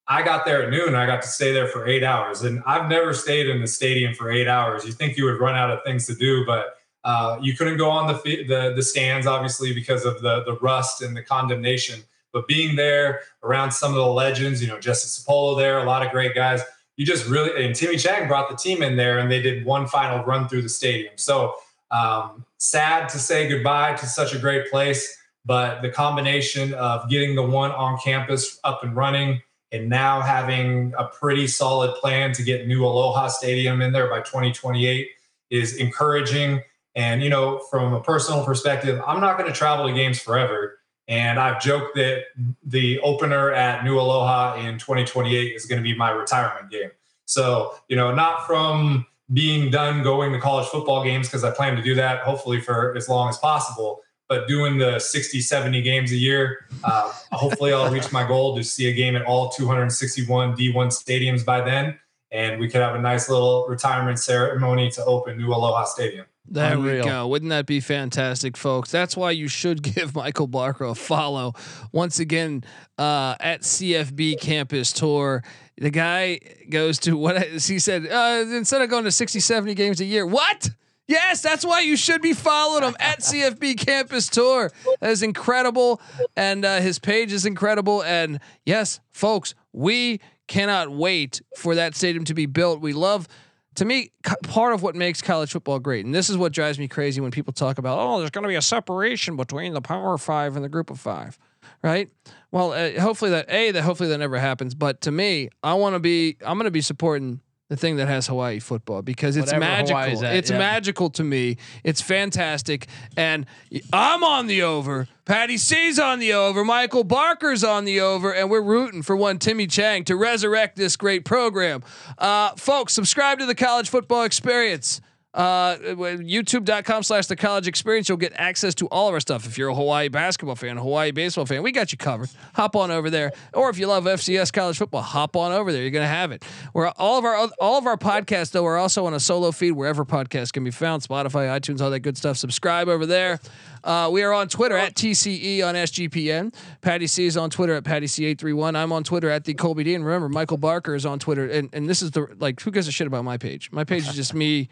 I got there at noon. I got to stay there for eight hours, and I've never stayed in the stadium for eight hours. You think you would run out of things to do, but uh, you couldn't go on the, the the stands obviously because of the the rust and the condemnation. But being there around some of the legends, you know, Justice Apollo there, a lot of great guys. You just really and Timmy Chang brought the team in there, and they did one final run through the stadium. So um, sad to say goodbye to such a great place, but the combination of getting the one on campus up and running and now having a pretty solid plan to get new Aloha Stadium in there by 2028 is encouraging. And, you know, from a personal perspective, I'm not going to travel to games forever. And I've joked that the opener at New Aloha in 2028 is going to be my retirement game. So, you know, not from being done going to college football games, because I plan to do that hopefully for as long as possible, but doing the 60, 70 games a year. Uh, hopefully, I'll reach my goal to see a game at all 261 D1 stadiums by then. And we could have a nice little retirement ceremony to open New Aloha Stadium. There Unreal. we go. Wouldn't that be fantastic, folks? That's why you should give Michael Barker a follow. Once again, uh, at CFB Campus Tour, the guy goes to what he said, uh, instead of going to 60, 70 games a year, what? Yes, that's why you should be following him at CFB Campus Tour. That is incredible. And uh, his page is incredible. And yes, folks, we cannot wait for that stadium to be built. We love to me, part of what makes college football great, and this is what drives me crazy when people talk about, oh, there's going to be a separation between the Power Five and the Group of Five, right? Well, uh, hopefully that a that hopefully that never happens. But to me, I want to be, I'm going to be supporting the thing that has Hawaii football because it's Whatever magical. At, it's yeah. magical to me. It's fantastic, and I'm on the over. Patty C's on the over. Michael Barker's on the over, and we're rooting for one Timmy Chang to resurrect this great program. Uh, folks, subscribe to the College Football Experience Uh, YouTube.com slash the college experience. You'll get access to all of our stuff. If you're a Hawaii basketball fan, Hawaii baseball fan, we got you covered. Hop on over there. Or if you love FCS college football, hop on over there. You're gonna have it. We're all of our all of our podcasts though are also on a solo feed wherever podcasts can be found. Spotify, iTunes, all that good stuff. Subscribe over there. Uh, we are on Twitter at TCE on SGPN. Patty C is on Twitter at Patty C831. I'm on Twitter at the Colby D. And remember, Michael Barker is on Twitter. And, and this is the like, who gives a shit about my page? My page is just me.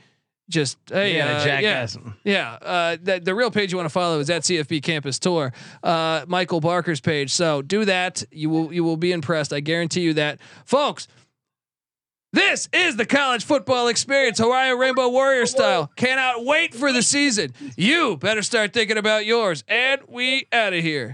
Just hey, Yeah, uh, jackass. yeah, yeah. Uh, the, the real page you want to follow is at CFB Campus Tour, uh, Michael Barker's page. So do that. You will you will be impressed. I guarantee you that, folks. This is the college football experience, Hawaii Rainbow Warrior style. Cannot wait for the season. You better start thinking about yours. And we out of here.